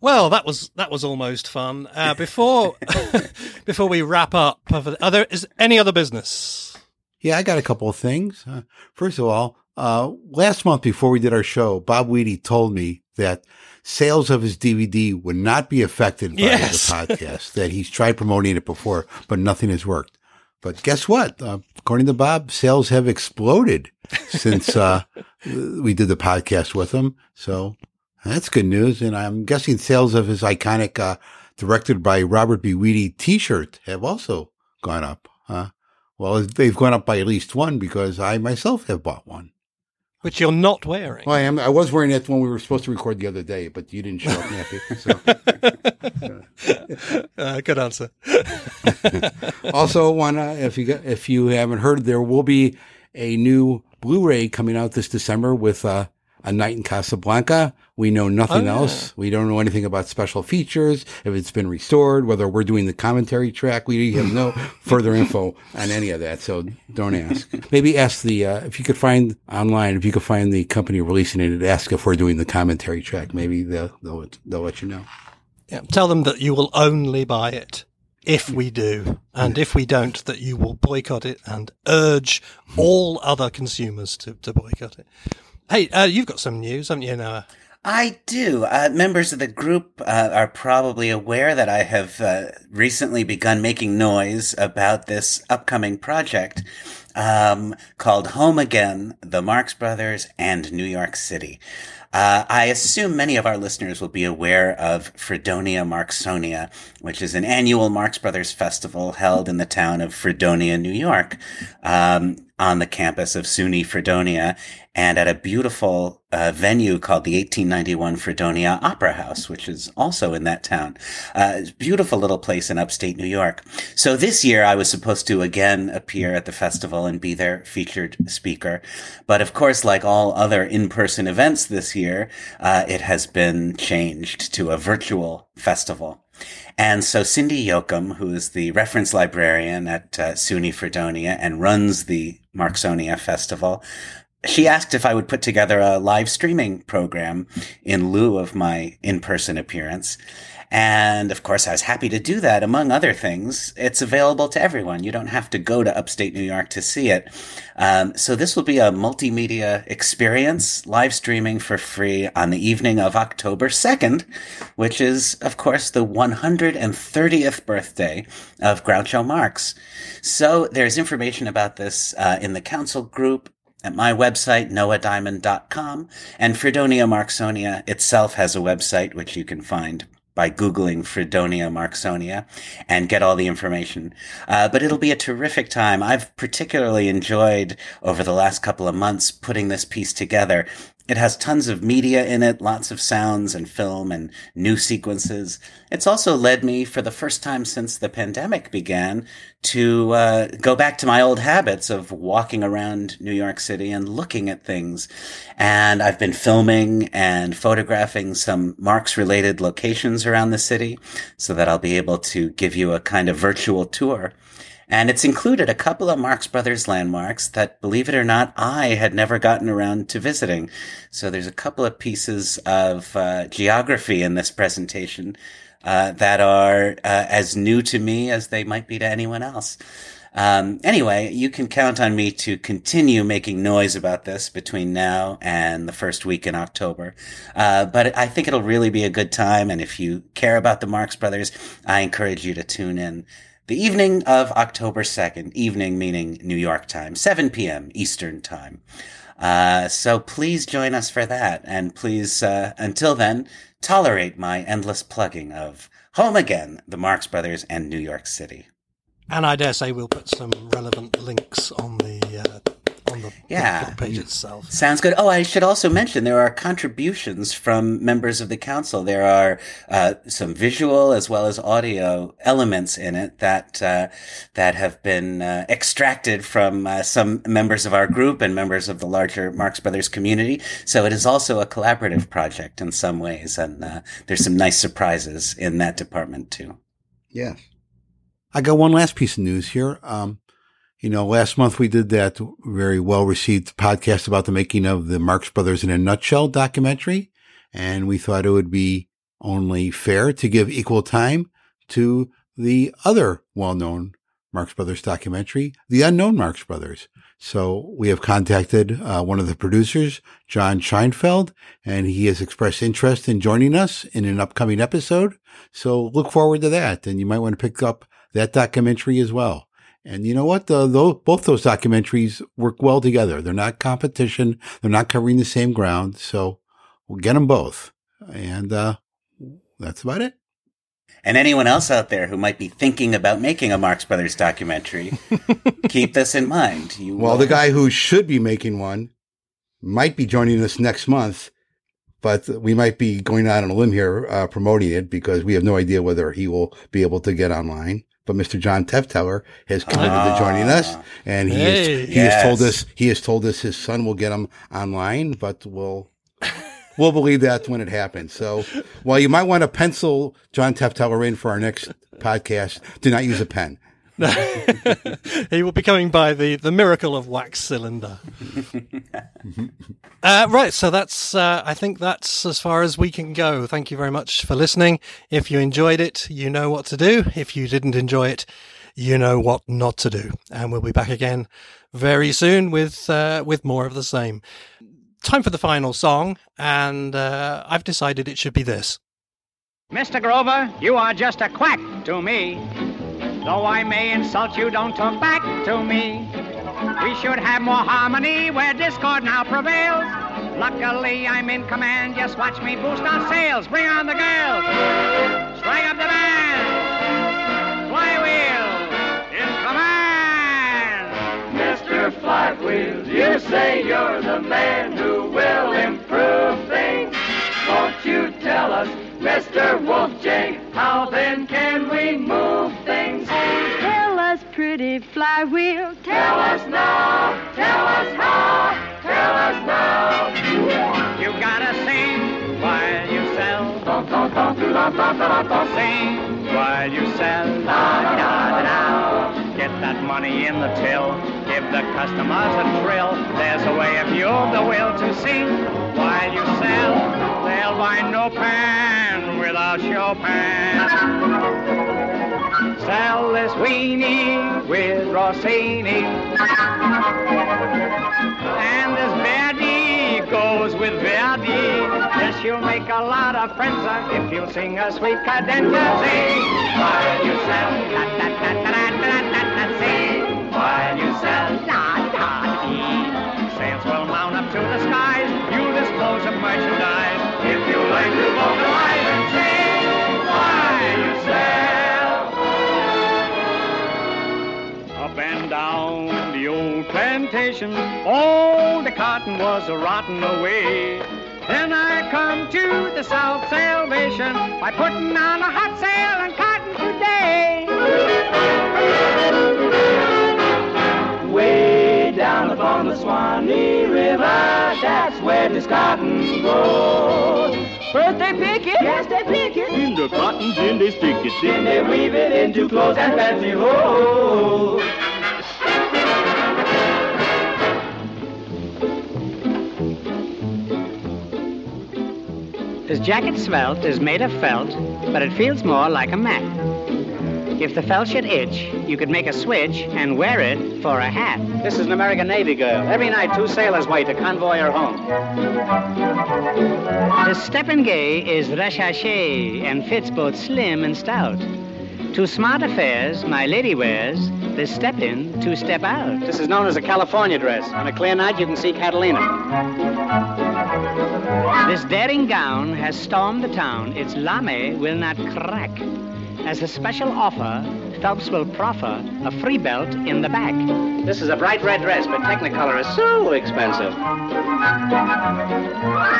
well, that was that was almost fun. Uh, before *laughs* before we wrap up, are there is any other business? Yeah, I got a couple of things. Uh, first of all, uh, last month before we did our show, Bob Weide told me that sales of his DVD would not be affected by yes. the podcast. that he's tried promoting it before, but nothing has worked. But guess what? Uh, according to Bob, sales have exploded since uh, *laughs* we did the podcast with him. So that's good news. And I'm guessing sales of his iconic, uh, directed by Robert B. Weide T-shirt have also gone up. Huh? Well, they've gone up by at least one because I myself have bought one. Which you're not wearing. Well, I am. I was wearing it when we were supposed to record the other day, but you didn't show up, Matthew. So. *laughs* uh, good answer. *laughs* also, wanna if you got, if you haven't heard, there will be a new Blu-ray coming out this December with uh, a Night in Casablanca. We know nothing oh, else. We don't know anything about special features, if it's been restored, whether we're doing the commentary track. We have no *laughs* further info on any of that. So don't ask. Maybe ask the, uh, if you could find online, if you could find the company releasing it, ask if we're doing the commentary track. Maybe they'll, they'll, they'll let you know. Yeah. Tell them that you will only buy it if we do, and if we don't, that you will boycott it and urge all other consumers to, to boycott it. Hey, uh, you've got some news, haven't you, Noah? I do. Uh, members of the group uh, are probably aware that I have uh, recently begun making noise about this upcoming project um, called Home Again, the Marx Brothers, and New York City. Uh, I assume many of our listeners will be aware of Fredonia Marxonia, which is an annual Marx Brothers festival held in the town of Fredonia, New York. Um, on the campus of SUNY Fredonia and at a beautiful uh, venue called the 1891 Fredonia Opera House, which is also in that town. Uh, beautiful little place in upstate New York. So this year I was supposed to again appear at the festival and be their featured speaker. But of course, like all other in-person events this year, uh, it has been changed to a virtual festival. And so Cindy Yoakum, who is the reference librarian at uh, SUNY Fredonia and runs the Marxonia Festival, she asked if I would put together a live streaming program in lieu of my in-person appearance. And of course, I was happy to do that. Among other things, it's available to everyone. You don't have to go to upstate New York to see it. Um, so this will be a multimedia experience, live streaming for free on the evening of October 2nd, which is, of course, the 130th birthday of Groucho Marx. So there's information about this uh, in the council group at my website, noahdiamond.com, and Fredonia Marxonia itself has a website which you can find by Googling Fredonia Marxonia and get all the information. Uh, but it'll be a terrific time. I've particularly enjoyed over the last couple of months putting this piece together It has tons of media in it, lots of sounds and film and new sequences. It's also led me, for the first time since the pandemic began, to uh, go back to my old habits of walking around New York City and looking at things. And I've been filming and photographing some Marx related locations around the city so that I'll be able to give you a kind of virtual tour. And it's included a couple of Marx Brothers landmarks that, believe it or not, I had never gotten around to visiting. So there's a couple of pieces of uh, geography in this presentation uh, that are uh, as new to me as they might be to anyone else. Um, anyway, you can count on me to continue making noise about this between now and the first week in October. Uh, but I think it'll really be a good time. And if you care about the Marx Brothers, I encourage you to tune in the evening of October 2nd, evening meaning New York time, 7 p.m. Eastern time. Uh, so please join us for that. And please, uh, until then, tolerate my endless plugging of Home Again, the Marx Brothers, and New York City. And I dare say we'll put some relevant links on the uh, on the Yeah. page itself. Sounds good. Oh, I should also mention there are contributions from members of the council. There are uh, some visual as well as audio elements in it that uh, that have been uh, extracted from uh, some members of our group and members of the larger Marx Brothers community. So it is also a collaborative project in some ways, and uh, there's some nice surprises in that department too. Yes. I got one last piece of news here. Um, you know, last month we did that very well received podcast about the making of the Marx Brothers in a Nutshell documentary. And we thought it would be only fair to give equal time to the other well-known Marx Brothers documentary, The Unknown Marx Brothers. So we have contacted uh, one of the producers, John Scheinfeld, and he has expressed interest in joining us in an upcoming episode. So look forward to that. And you might want to pick up that documentary as well. And you know what? The, those, both those documentaries work well together. They're not competition. They're not covering the same ground. So we'll get them both. And, uh, that's about it. And anyone else out there who might be thinking about making a Marx Brothers documentary, *laughs* keep this in mind. You Well, will- the guy who should be making one might be joining us next month, but we might be going out on a limb here, uh, promoting it because we have no idea whether he will be able to get online. But Mr. John Tefteller has committed to joining ah. us and he Hey. has, he has told us, he has told us his son will get him online, but we'll, we'll believe that when it happens. So while you might want to pencil John Tefteller in for our next podcast, do not use a pen. *laughs* he will be coming by the, the miracle of wax cylinder. *laughs* uh, right, so that's uh, I think that's as far as we can go. Thank you very much for listening. If you enjoyed it, you know what to do. If you didn't enjoy it, you know what not to do. And we'll be back again very soon with uh, with more of the same. Time for the final song, and uh, I've decided it should be this. Mr. Grover, you are just a quack to me. Though I may insult you, don't talk back to me. We should have more harmony where discord now prevails. Luckily, I'm in command. Just watch me boost our sales. Bring on the girls. Strike up the band. Flywheel in command. Mr. Flywheel, you say you're the man who will improve things. Won't you tell us, Mr. Wolfjay, how then can we move flywheel. Tell us now, tell us how, tell us now. You gotta sing while you sell. Sing while you sell. Da, da, da. Get that money in the till. Give the customers a thrill. There's a way if you've the will to sing while you sell. They'll buy no pan without Chopin. Sell this weenie with Rossini. And this Verdi goes with Verdi. Yes, you'll make a lot of friends uh, if you sing a sweet cadenza. Sing while you sell. Da, da, da, da, da, da, da, sing while you sell. Plantation, all the cotton was a rotten away. Then I come to the South Salvation by putting on a hot sale and cotton today. Way down upon the Swanee River, that's where this cotton grows. First they pick it, yes they pick it. In the cotton, then they stick it. Then they weave it into clothes and fancy hose. This jacket svelte is made of felt, but it feels more like a mat. If the felt should itch, you could make a switch and wear it for a hat. This is an American Navy girl. Every night, two sailors wait to convoy her home. This steppin' gay is recherché and fits both slim and stout. To smart affairs, my lady wears the step in to step out. This is known as a California dress. On a clear night, you can see Catalina. This daring gown has stormed the town. Its lame will not crack. As a special offer, Phelps will proffer a free belt in the back. This is a bright red dress, but Technicolor is so expensive.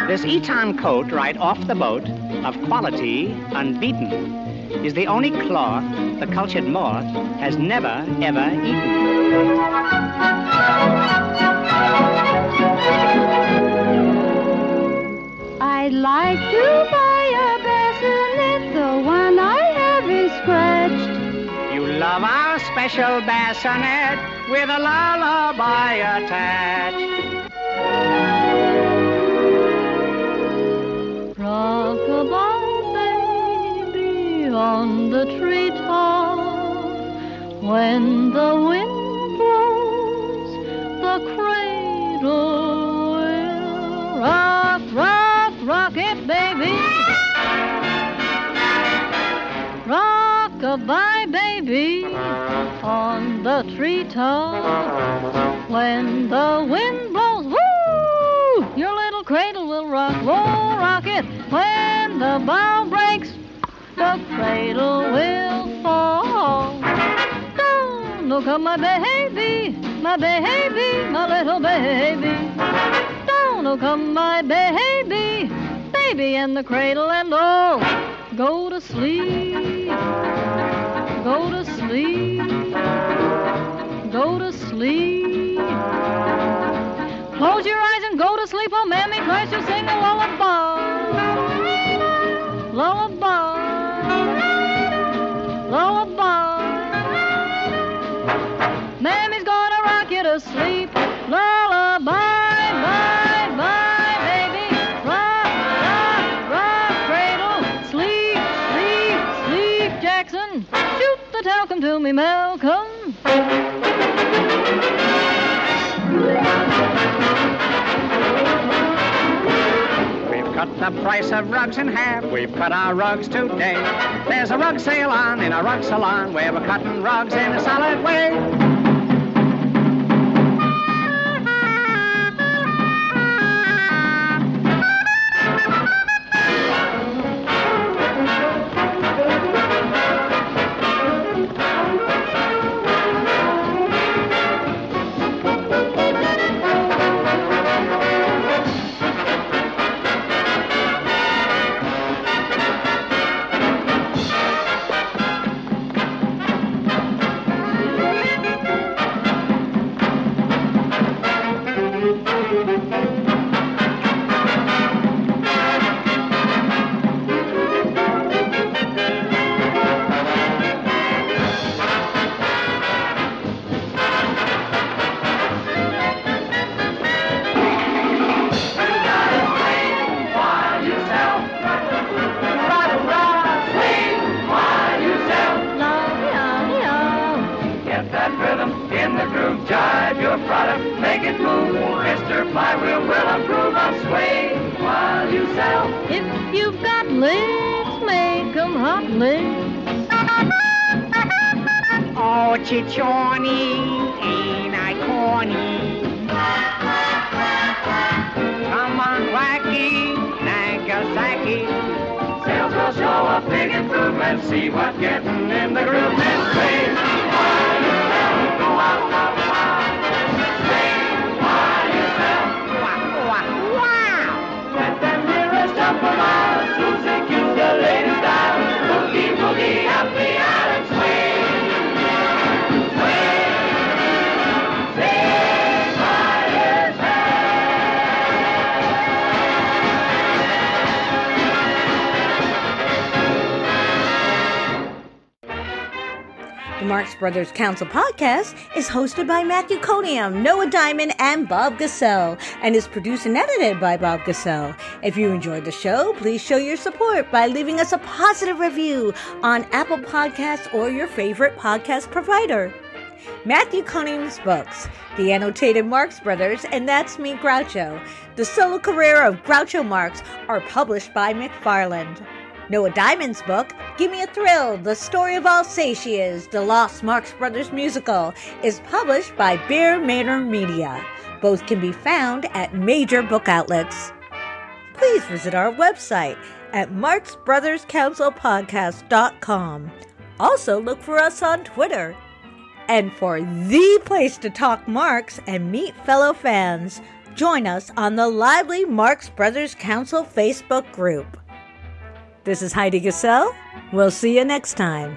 This Eton coat right off the boat, of quality unbeaten, is the only cloth the cultured moth has never, ever eaten. I'd like to buy a bassinet, the one I have is scratched. You love our special bassinet with a lullaby attached. Rock Rockabye, baby, on the treetop. When the wind blows, the cradle will rock, rock, it, baby. Rockabye, baby, on the treetop. When the wind blows, woo, your little cradle will rock, roll, rock it. When the bow breaks, the cradle will fall. Down, no come my baby, my baby, my little baby. Down, no come my baby, baby in the cradle and oh, go to sleep, go to sleep, go to sleep. Close your eyes and go to sleep while Mammy tries to sing a lullaby. Lullaby. Me, Malcolm. We've cut the price of rugs in half. We've cut our rugs today. There's a rug sale on in a rug salon where we're cutting rugs in a solid way. Brothers Council podcast is hosted by Matthew Coniam, Noah Diamond, and Bob Gassel, and is produced and edited by Bob Gassel. If you enjoyed the show, please show your support by leaving us a positive review on Apple Podcasts or your favorite podcast provider. Matthew Coniam's books, The Annotated Marx Brothers, and That's Me Groucho, The Solo Career of Groucho Marx, are published by McFarland. Noah Diamond's book, Give Me a Thrill, The Story of I'll Say She Is, The Lost Marx Brothers Musical, is published by Bear Manor Media. Both can be found at major book outlets. Please visit our website at marxbrotherscouncilpodcast.com. Also, look for us on Twitter. And for the place to talk Marx and meet fellow fans, join us on the lively Marx Brothers Council Facebook group. This is Heidi Gassel. We'll see you next time.